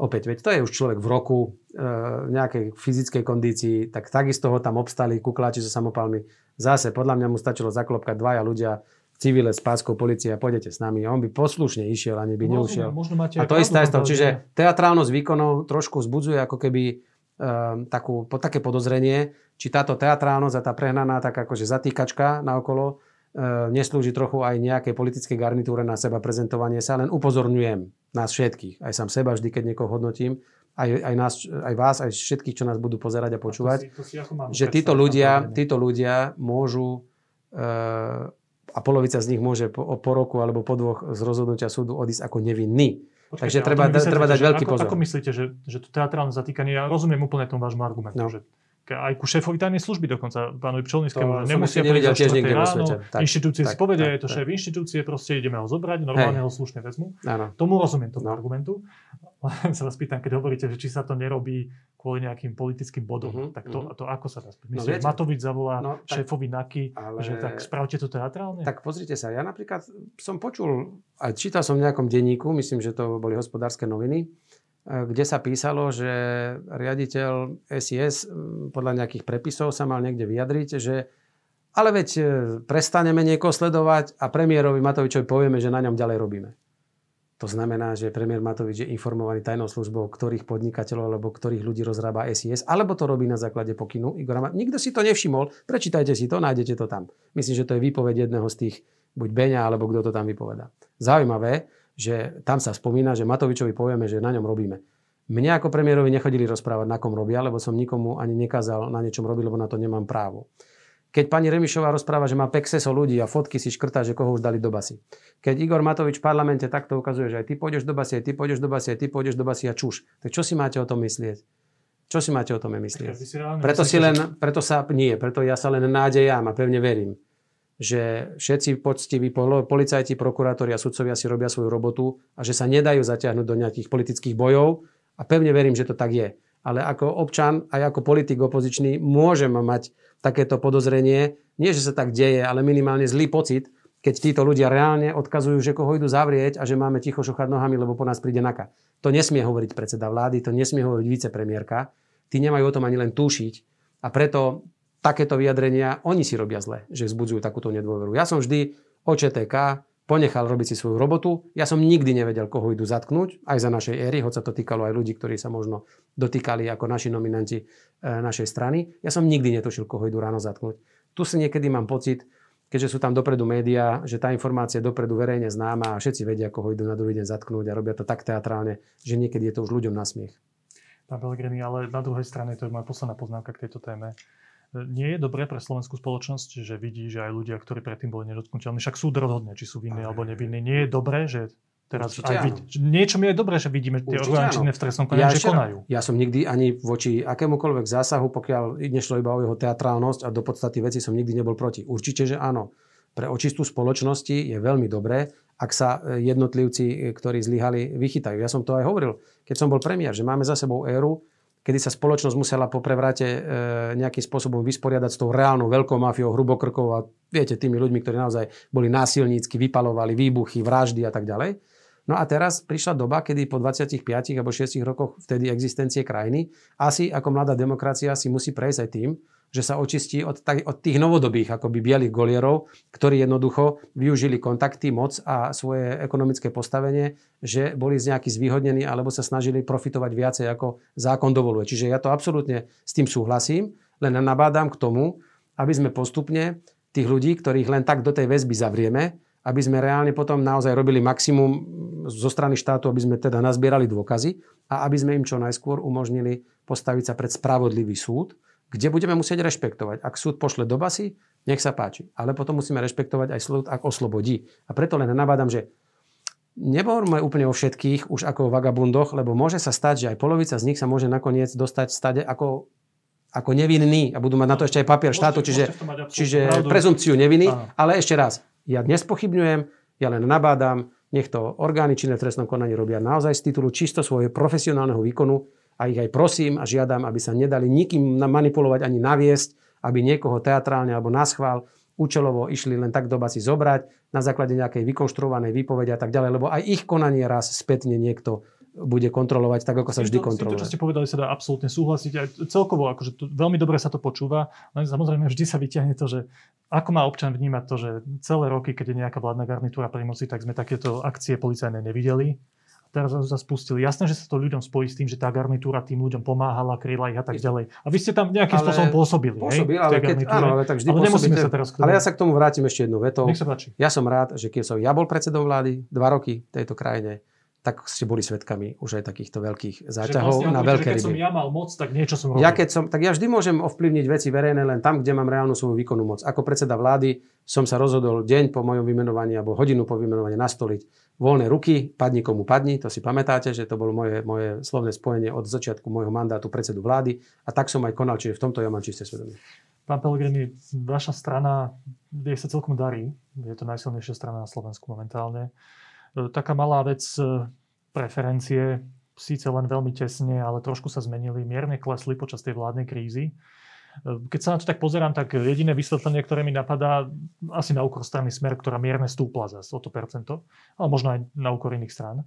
opäť, veď to je už človek v roku, e, v nejakej fyzickej kondícii, tak takisto ho tam obstali kukláči so samopalmi. Zase, podľa mňa mu stačilo zaklopkať dvaja ľudia v civile s páskou policie a pôjdete s nami. A on by poslušne išiel, ani by možno, neušiel. Možno máte a to isté aj Čiže teatrálnosť výkonov trošku vzbudzuje ako keby um, takú, také podozrenie, či táto teatrálnosť a tá prehnaná tak akože zatýkačka na okolo neslúži trochu aj nejakej politickej garnitúre na seba prezentovanie sa. Len upozorňujem nás všetkých, aj sám seba vždy, keď niekoho hodnotím, aj, aj, nás, aj vás, aj všetkých, čo nás budú pozerať a počúvať, a to si, to si že títo ľudia, títo ľudia môžu e, a polovica z nich môže po, po roku alebo po dvoch z rozhodnutia súdu odísť ako nevinný. Počkejte, Takže treba, treba dať veľký ako, pozor. Ako myslíte, že, že to teatrálne zatýkanie, ja rozumiem úplne tomu vášmu argumentu, no. že aj ku šéfovi tajnej služby dokonca, pánovi Pčolnickému, že nemusia prísť tiež niekde ráno, tak, inštitúcie tak, si povedia, tak, je to tak. šéf inštitúcie, proste ideme ho zobrať, normálne Hej. ho slušne vezmu. Áno. Tomu rozumiem, tomu no. argumentu. Len sa vás pýtam, keď hovoríte, že či sa to nerobí kvôli nejakým politickým bodom, uh-huh, tak to, uh-huh. to ako sa dá spýtať? Myslím, no, Matovič zavolá no, tak, šéfovi NAKY, ale... že tak spravte to teatrálne? Tak pozrite sa, ja napríklad som počul, aj čítal som v nejakom denníku, myslím, že to boli hospodárske noviny, kde sa písalo, že riaditeľ SIS podľa nejakých prepisov sa mal niekde vyjadriť, že ale veď e, prestaneme niekoho sledovať a premiérovi Matovičovi povieme, že na ňom ďalej robíme. To znamená, že premiér Matovič je informovaný tajnou službou, ktorých podnikateľov alebo ktorých ľudí rozrába SIS, alebo to robí na základe pokynu Igora Nikto si to nevšimol, prečítajte si to, nájdete to tam. Myslím, že to je výpoveď jedného z tých, buď Beňa, alebo kto to tam vypoveda. Zaujímavé, že tam sa spomína, že Matovičovi povieme, že na ňom robíme. Mne ako premiérovi nechodili rozprávať, na kom robia, lebo som nikomu ani nekázal na niečom robiť, lebo na to nemám právo. Keď pani Remišová rozpráva, že má pekseso ľudí a fotky si škrtá, že koho už dali do basy. Keď Igor Matovič v parlamente takto ukazuje, že aj ty pôjdeš do basy, aj ty pôjdeš do basy, aj ty pôjdeš do basy a čuš. Tak čo si máte o tom myslieť? Čo si máte o tom myslieť? Preto si len, preto sa, nie, preto ja sa len nádejam a pevne verím, že všetci poctiví policajti, prokurátori a sudcovia si robia svoju robotu a že sa nedajú zaťahnuť do nejakých politických bojov a pevne verím, že to tak je. Ale ako občan aj ako politik opozičný môžem mať takéto podozrenie, nie že sa tak deje, ale minimálne zlý pocit, keď títo ľudia reálne odkazujú, že koho idú zavrieť a že máme ticho šochať nohami, lebo po nás príde naka. To nesmie hovoriť predseda vlády, to nesmie hovoriť vicepremiérka. Tí nemajú o tom ani len túšiť. A preto takéto vyjadrenia, oni si robia zle, že vzbudzujú takúto nedôveru. Ja som vždy OČTK ponechal robiť si svoju robotu. Ja som nikdy nevedel, koho idú zatknúť, aj za našej éry, hoď sa to týkalo aj ľudí, ktorí sa možno dotýkali ako naši nominanti e, našej strany. Ja som nikdy netušil, koho idú ráno zatknúť. Tu si niekedy mám pocit, keďže sú tam dopredu médiá, že tá informácia je dopredu verejne známa a všetci vedia, koho idú na druhý deň zatknúť a robia to tak teatrálne, že niekedy je to už ľuďom na smiech. Pán Pellegrini, ale na druhej strane, to je moja posledná poznámka k tejto téme, nie je dobré pre slovenskú spoločnosť, že vidí, že aj ľudia, ktorí predtým boli nedotknutelní, však súd rozhodne, či sú vinní alebo nevinní. Nie je dobré, že Teraz Určite aj vid- niečo mi je dobré, že vidíme tie orgány činné v trestnom konaní, ja že konajú. Ja som nikdy ani voči akémukoľvek zásahu, pokiaľ nešlo iba o jeho teatrálnosť a do podstaty veci som nikdy nebol proti. Určite, že áno. Pre očistú spoločnosti je veľmi dobré, ak sa e, jednotlivci, e, ktorí zlyhali, vychytajú. Ja som to aj hovoril, keď som bol premiér, že máme za sebou éru, kedy sa spoločnosť musela po prevrate e, nejakým spôsobom vysporiadať s tou reálnou veľkou mafiou, hrubokrkou a viete, tými ľuďmi, ktorí naozaj boli násilnícky, vypalovali výbuchy, vraždy a tak ďalej. No a teraz prišla doba, kedy po 25 alebo 6 rokoch vtedy existencie krajiny, asi ako mladá demokracia si musí prejsť aj tým, že sa očistí od, od tých novodobých akoby bielých golierov, ktorí jednoducho využili kontakty, moc a svoje ekonomické postavenie, že boli z nejaký zvýhodnení alebo sa snažili profitovať viacej ako zákon dovoluje. Čiže ja to absolútne s tým súhlasím, len nabádam k tomu, aby sme postupne tých ľudí, ktorých len tak do tej väzby zavrieme, aby sme reálne potom naozaj robili maximum zo strany štátu, aby sme teda nazbierali dôkazy a aby sme im čo najskôr umožnili postaviť sa pred spravodlivý súd, kde budeme musieť rešpektovať. Ak súd pošle do basy, nech sa páči. Ale potom musíme rešpektovať aj súd, ak oslobodí. A preto len nabádam, že neborme úplne o všetkých už ako o vagabundoch, lebo môže sa stať, že aj polovica z nich sa môže nakoniec dostať stade ako ako nevinný a budú mať na to ešte aj papier štátu, čiže, čiže prezumpciu neviny. Ale ešte raz, ja dnes pochybňujem, ja len nabádam, nech to orgány činné v trestnom konaní robia naozaj z titulu čisto svojho profesionálneho výkonu a ich aj prosím a žiadam, aby sa nedali nikým manipulovať ani naviesť, aby niekoho teatrálne alebo na schvál účelovo išli len tak do basy zobrať na základe nejakej vykonštruovanej výpovede a tak ďalej, lebo aj ich konanie raz spätne niekto bude kontrolovať tak, ako sa vždy kontroluje. To, čo ste povedali, sa dá absolútne súhlasiť. Aj celkovo, akože to, veľmi dobre sa to počúva, len samozrejme vždy sa vyťahne to, že ako má občan vnímať to, že celé roky, keď je nejaká vládna garnitúra pri moci, tak sme takéto akcie policajné nevideli. Teraz sa spustili. Jasné, že sa to ľuďom spojí s tým, že tá garnitúra tým ľuďom pomáhala, kryla ich a tak ďalej. A vy ste tam nejakým ale, spôsobom pôsobili. Pôsobil, hej, ale, keď, áno, ale tak vždy ale pôsobíte, sa teraz Ale ja sa k tomu vrátim ešte jednou vetou. Nech sa páči. Ja som rád, že keď som ja bol predsedom vlády dva roky v tejto krajine, tak ste boli svetkami už aj takýchto veľkých záťahov vlastne, na veľké ryby. Keď som ja mal moc, tak niečo som robil. Ja keď som, tak ja vždy môžem ovplyvniť veci verejné len tam, kde mám reálnu svoju výkonnú moc. Ako predseda vlády som sa rozhodol deň po mojom vymenovaní alebo hodinu po vymenovaní nastoliť voľné ruky, padni komu padni, to si pamätáte, že to bolo moje, moje slovné spojenie od začiatku môjho mandátu predsedu vlády a tak som aj konal, čiže v tomto ja mám čisté svedomie. Pán Pellegrini, vaša strana, jej sa celkom darí, je to najsilnejšia strana na Slovensku momentálne. E, taká malá vec, e, preferencie síce len veľmi tesne, ale trošku sa zmenili, mierne klesli počas tej vládnej krízy. E, keď sa na to tak pozerám, tak jediné vysvetlenie, ktoré mi napadá, asi na úkor strany Smer, ktorá mierne stúpla zase o to percento, ale možno aj na úkor iných strán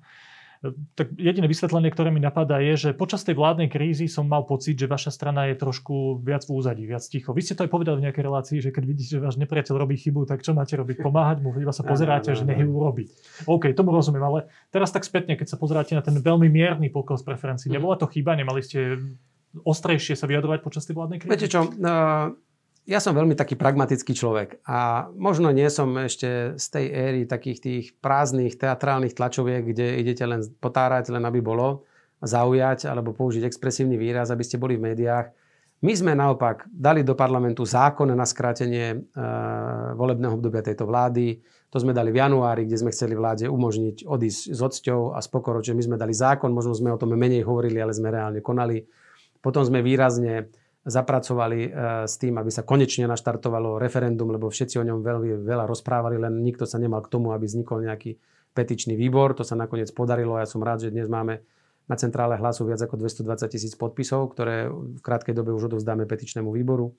tak jediné vysvetlenie, ktoré mi napadá, je, že počas tej vládnej krízy som mal pocit, že vaša strana je trošku viac v úzadí, viac ticho. Vy ste to aj povedali v nejakej relácii, že keď vidíte, že váš nepriateľ robí chybu, tak čo máte robiť? Pomáhať mu, iba sa pozeráte, že nech ju urobí. OK, tomu rozumiem, ale teraz tak spätne, keď sa pozeráte na ten veľmi mierny pokles preferencií, mhm. nebola to chyba, nemali ste ostrejšie sa vyjadrovať počas tej vládnej krízy? Viete čo, uh ja som veľmi taký pragmatický človek a možno nie som ešte z tej éry takých tých prázdnych teatrálnych tlačoviek, kde idete len potárať, len aby bolo, zaujať alebo použiť expresívny výraz, aby ste boli v médiách. My sme naopak dali do parlamentu zákon na skrátenie e, volebného obdobia tejto vlády. To sme dali v januári, kde sme chceli vláde umožniť odísť s odsťou a s pokorou, že my sme dali zákon, možno sme o tom menej hovorili, ale sme reálne konali. Potom sme výrazne zapracovali e, s tým, aby sa konečne naštartovalo referendum, lebo všetci o ňom veľmi veľa rozprávali, len nikto sa nemal k tomu, aby vznikol nejaký petičný výbor. To sa nakoniec podarilo ja som rád, že dnes máme na centrále hlasu viac ako 220 tisíc podpisov, ktoré v krátkej dobe už odovzdáme petičnému výboru.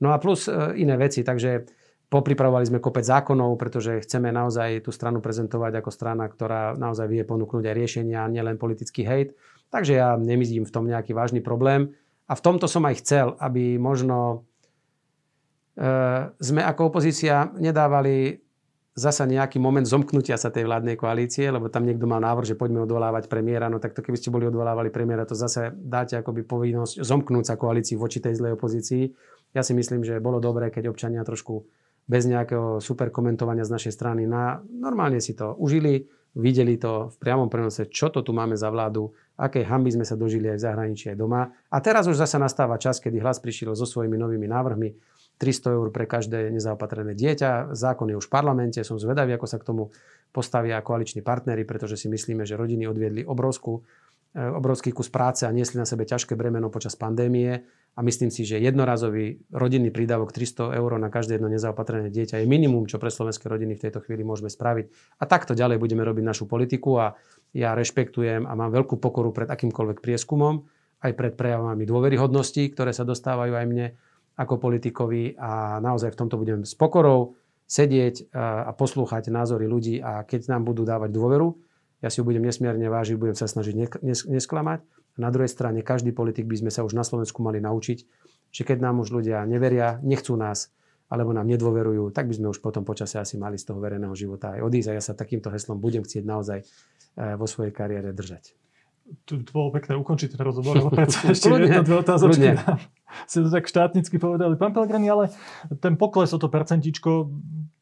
No a plus e, iné veci, takže popripravovali sme kopec zákonov, pretože chceme naozaj tú stranu prezentovať ako strana, ktorá naozaj vie ponúknuť aj riešenia, nielen politický hejt. Takže ja nemyslím v tom nejaký vážny problém. A v tomto som aj chcel, aby možno e, sme ako opozícia nedávali zasa nejaký moment zomknutia sa tej vládnej koalície, lebo tam niekto mal návrh, že poďme odvolávať premiéra, no tak to keby ste boli odvolávali premiéra, to zase dáte akoby povinnosť zomknúť sa koalícii voči tej zlej opozícii. Ja si myslím, že bolo dobré, keď občania trošku bez nejakého super komentovania z našej strany na, normálne si to užili, videli to v priamom prenose, čo to tu máme za vládu, aké hamby sme sa dožili aj v zahraničí, aj doma. A teraz už zase nastáva čas, kedy hlas prišiel so svojimi novými návrhmi. 300 eur pre každé nezaopatrené dieťa. Zákon je už v parlamente, som zvedavý, ako sa k tomu postavia koaliční partnery, pretože si myslíme, že rodiny odviedli obrovskú, obrovský kus práce a niesli na sebe ťažké bremeno počas pandémie a myslím si, že jednorazový rodinný prídavok 300 eur na každé jedno nezaopatrené dieťa je minimum, čo pre slovenské rodiny v tejto chvíli môžeme spraviť. A takto ďalej budeme robiť našu politiku a ja rešpektujem a mám veľkú pokoru pred akýmkoľvek prieskumom, aj pred prejavami dôveryhodnosti, ktoré sa dostávajú aj mne ako politikovi a naozaj v tomto budem s pokorou sedieť a poslúchať názory ľudí a keď nám budú dávať dôveru, ja si ju budem nesmierne vážiť, budem sa snažiť nesklamať. A na druhej strane každý politik by sme sa už na Slovensku mali naučiť, že keď nám už ľudia neveria, nechcú nás, alebo nám nedôverujú, tak by sme už potom počase asi mali z toho verejného života aj odísť a ja sa takýmto heslom budem chcieť naozaj e, vo svojej kariére držať tu, bolo pekné ukončiť ten rozhovor, ale predsa ešte jedna, dve otázočky ste to tak štátnicky povedali. Pán Pellegrini, ale ten pokles o to percentičko,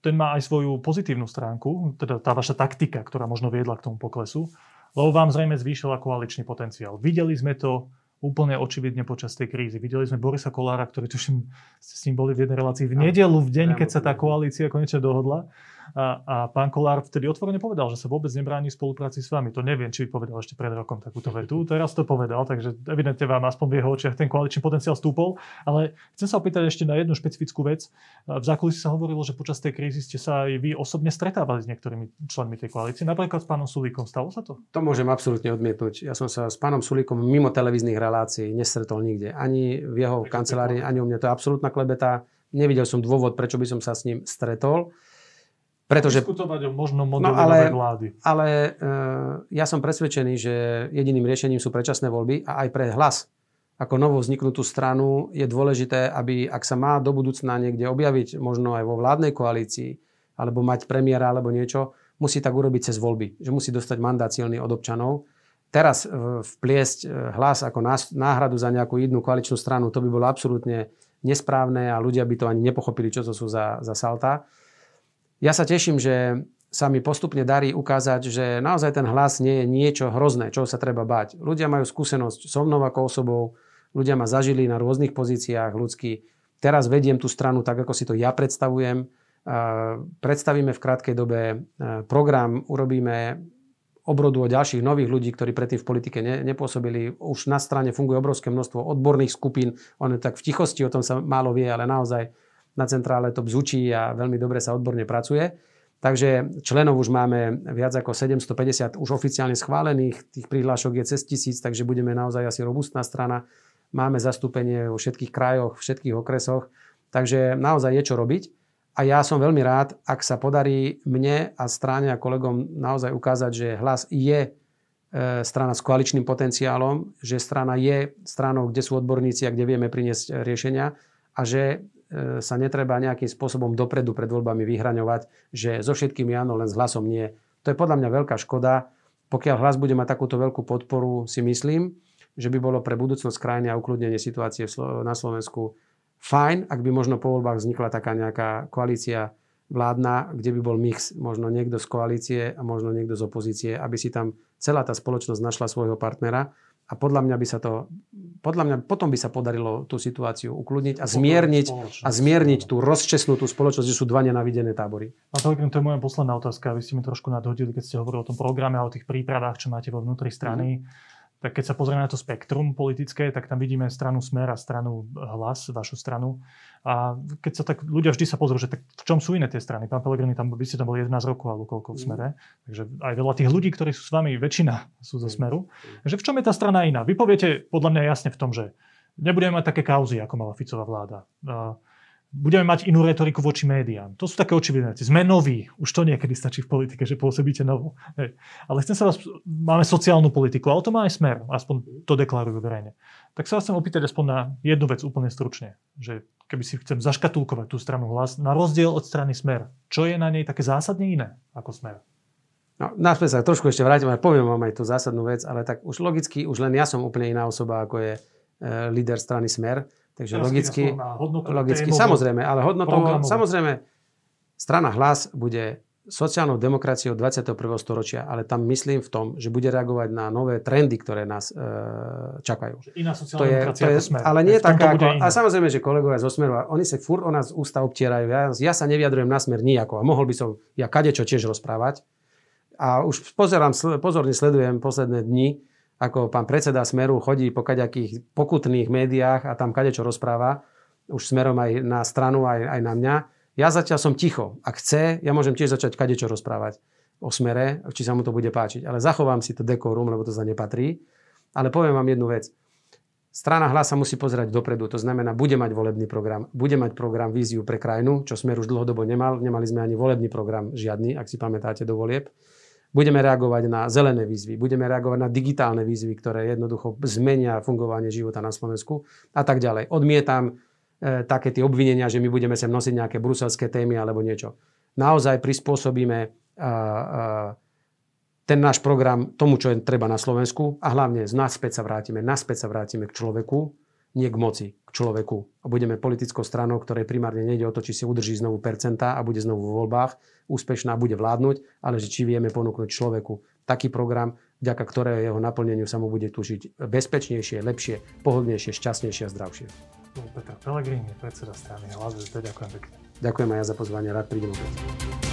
ten má aj svoju pozitívnu stránku, teda tá vaša taktika, ktorá možno viedla k tomu poklesu, lebo vám zrejme zvýšila koaličný potenciál. Videli sme to úplne očividne počas tej krízy. Videli sme Borisa Kolára, ktorý tuším, ste s ním boli v jednej relácii v nedelu, v deň, keď sa tá koalícia konečne dohodla. A, a pán Kolár vtedy otvorene povedal, že sa vôbec nebráni spolupráci s vami. To neviem, či povedal ešte pred rokom takúto vetu. Teraz to povedal, takže evidentne vám aspoň v jeho očiach ten koaličný potenciál stúpol. Ale chcem sa opýtať ešte na jednu špecifickú vec. V zákulisí sa hovorilo, že počas tej krízy ste sa aj vy osobne stretávali s niektorými členmi tej koalície, napríklad s pánom Sulíkom. Stalo sa to? To môžem absolútne odmietnúť. Ja som sa s pánom Sulíkom mimo televíznych relácií nestretol nikde. Ani v jeho kancelárii, ani u mňa. To je absolútna klebeta. Nevidel som dôvod, prečo by som sa s ním stretol. Pretože, diskutovať o možnom modeli no, ale, vlády. Ale e, ja som presvedčený, že jediným riešením sú predčasné voľby a aj pre hlas ako novo vzniknutú stranu je dôležité, aby ak sa má do budúcna niekde objaviť možno aj vo vládnej koalícii alebo mať premiéra alebo niečo, musí tak urobiť cez voľby. Že musí dostať mandát silný od občanov. Teraz e, vpliesť e, hlas ako náhradu za nejakú jednu koaličnú stranu, to by bolo absolútne nesprávne a ľudia by to ani nepochopili, čo to sú za, za salta. Ja sa teším, že sa mi postupne darí ukázať, že naozaj ten hlas nie je niečo hrozné, čo sa treba bať. Ľudia majú skúsenosť so mnou ako osobou, ľudia ma zažili na rôznych pozíciách ľudský. Teraz vediem tú stranu tak, ako si to ja predstavujem. Predstavíme v krátkej dobe program, urobíme obrodu o ďalších nových ľudí, ktorí predtým v politike ne, nepôsobili. Už na strane funguje obrovské množstvo odborných skupín. Ono tak v tichosti o tom sa málo vie, ale naozaj na centrále to bzučí a veľmi dobre sa odborne pracuje. Takže členov už máme viac ako 750 už oficiálne schválených, tých prihlášok je cez tisíc, takže budeme naozaj asi robustná strana. Máme zastúpenie vo všetkých krajoch, všetkých okresoch, takže naozaj je čo robiť. A ja som veľmi rád, ak sa podarí mne a strane a kolegom naozaj ukázať, že hlas je e, strana s koaličným potenciálom, že strana je stranou, kde sú odborníci a kde vieme priniesť riešenia a že E, sa netreba nejakým spôsobom dopredu pred voľbami vyhraňovať, že so všetkými áno, len s hlasom nie. To je podľa mňa veľká škoda. Pokiaľ hlas bude mať takúto veľkú podporu, si myslím, že by bolo pre budúcnosť krajiny a ukludnenie situácie na Slovensku fajn, ak by možno po voľbách vznikla taká nejaká koalícia vládna, kde by bol mix, možno niekto z koalície a možno niekto z opozície, aby si tam celá tá spoločnosť našla svojho partnera a podľa mňa by sa to, podľa mňa potom by sa podarilo tú situáciu ukludniť a zmierniť, a zmierniť tú rozčesnutú spoločnosť, že sú dva nenavidené tábory. A to je moja posledná otázka. Vy ste mi trošku nadhodili, keď ste hovorili o tom programe a o tých prípravách, čo máte vo vnútri strany. Mm tak keď sa pozrieme na to spektrum politické, tak tam vidíme stranu Smer a stranu Hlas, vašu stranu. A keď sa tak ľudia vždy sa pozrú, že tak v čom sú iné tie strany? Pán Pelegrini, tam, vy ste tam boli 11 rokov alebo koľko v mhm. Smere. Takže aj veľa tých ľudí, ktorí sú s vami, väčšina sú zo Smeru. Takže v čom je tá strana iná? Vy poviete podľa mňa jasne v tom, že nebudeme mať také kauzy, ako mala Ficová vláda budeme mať inú retoriku voči médiám. To sú také očividné veci. Sme noví. Už to niekedy stačí v politike, že pôsobíte novo. Hej. Ale chcem sa vás, máme sociálnu politiku, ale to má aj smer. Aspoň to deklarujú verejne. Tak sa vás chcem opýtať aspoň na jednu vec úplne stručne. Že keby si chcem zaškatulkovať tú stranu hlas, na rozdiel od strany smer, čo je na nej také zásadne iné ako smer? No, náspäť sa trošku ešte vrátim, ale poviem vám aj tú zásadnú vec, ale tak už logicky, už len ja som úplne iná osoba, ako je e, líder strany Smer Takže Teraz logicky, logicky samozrejme, ale hodnotovo, samozrejme, strana hlas bude sociálnou demokraciou 21. storočia, ale tam myslím v tom, že bude reagovať na nové trendy, ktoré nás e, čakajú. Iná sociálna to je, demokracia to je, smer. Ale nie taká ako... A samozrejme, že kolegovia zo Smeru, oni sa fur o nás ústa obtierajú. Ja, ja sa neviadrujem na Smer nijako a mohol by som ja kadečo tiež rozprávať. A už pozerám, pozorne sledujem posledné dni, ako pán predseda Smeru chodí po kaďakých pokutných médiách a tam kadečo rozpráva, už smerom aj na stranu, aj, aj na mňa ja zatiaľ som ticho. Ak chce, ja môžem tiež začať kadečo rozprávať o smere, či sa mu to bude páčiť. Ale zachovám si to dekorum, lebo to za nepatrí. Ale poviem vám jednu vec. Strana hlas sa musí pozerať dopredu, to znamená, bude mať volebný program, bude mať program víziu pre krajinu, čo Smer už dlhodobo nemal, nemali sme ani volebný program žiadny, ak si pamätáte do volieb. Budeme reagovať na zelené výzvy, budeme reagovať na digitálne výzvy, ktoré jednoducho zmenia fungovanie života na Slovensku a tak ďalej. Odmietam E, také tie obvinenia, že my budeme sem nosiť nejaké bruselské témy alebo niečo. Naozaj prispôsobíme e, e, ten náš program tomu, čo je treba na Slovensku a hlavne naspäť sa vrátime, naspäť sa vrátime k človeku, nie k moci, k človeku. A budeme politickou stranou, ktorej primárne nejde o to, či si udrží znovu percentá a bude znovu vo voľbách úspešná bude vládnuť, ale že či vieme ponúknuť človeku taký program, vďaka ktorého jeho naplneniu sa mu bude tužiť bezpečnejšie, lepšie, pohodnejšie, šťastnejšie a zdravšie. Peter Pellegrini, predseda strany Hlas. Ďakujem pekne. Ďakujem aj ja za pozvanie, rád prídem opäť.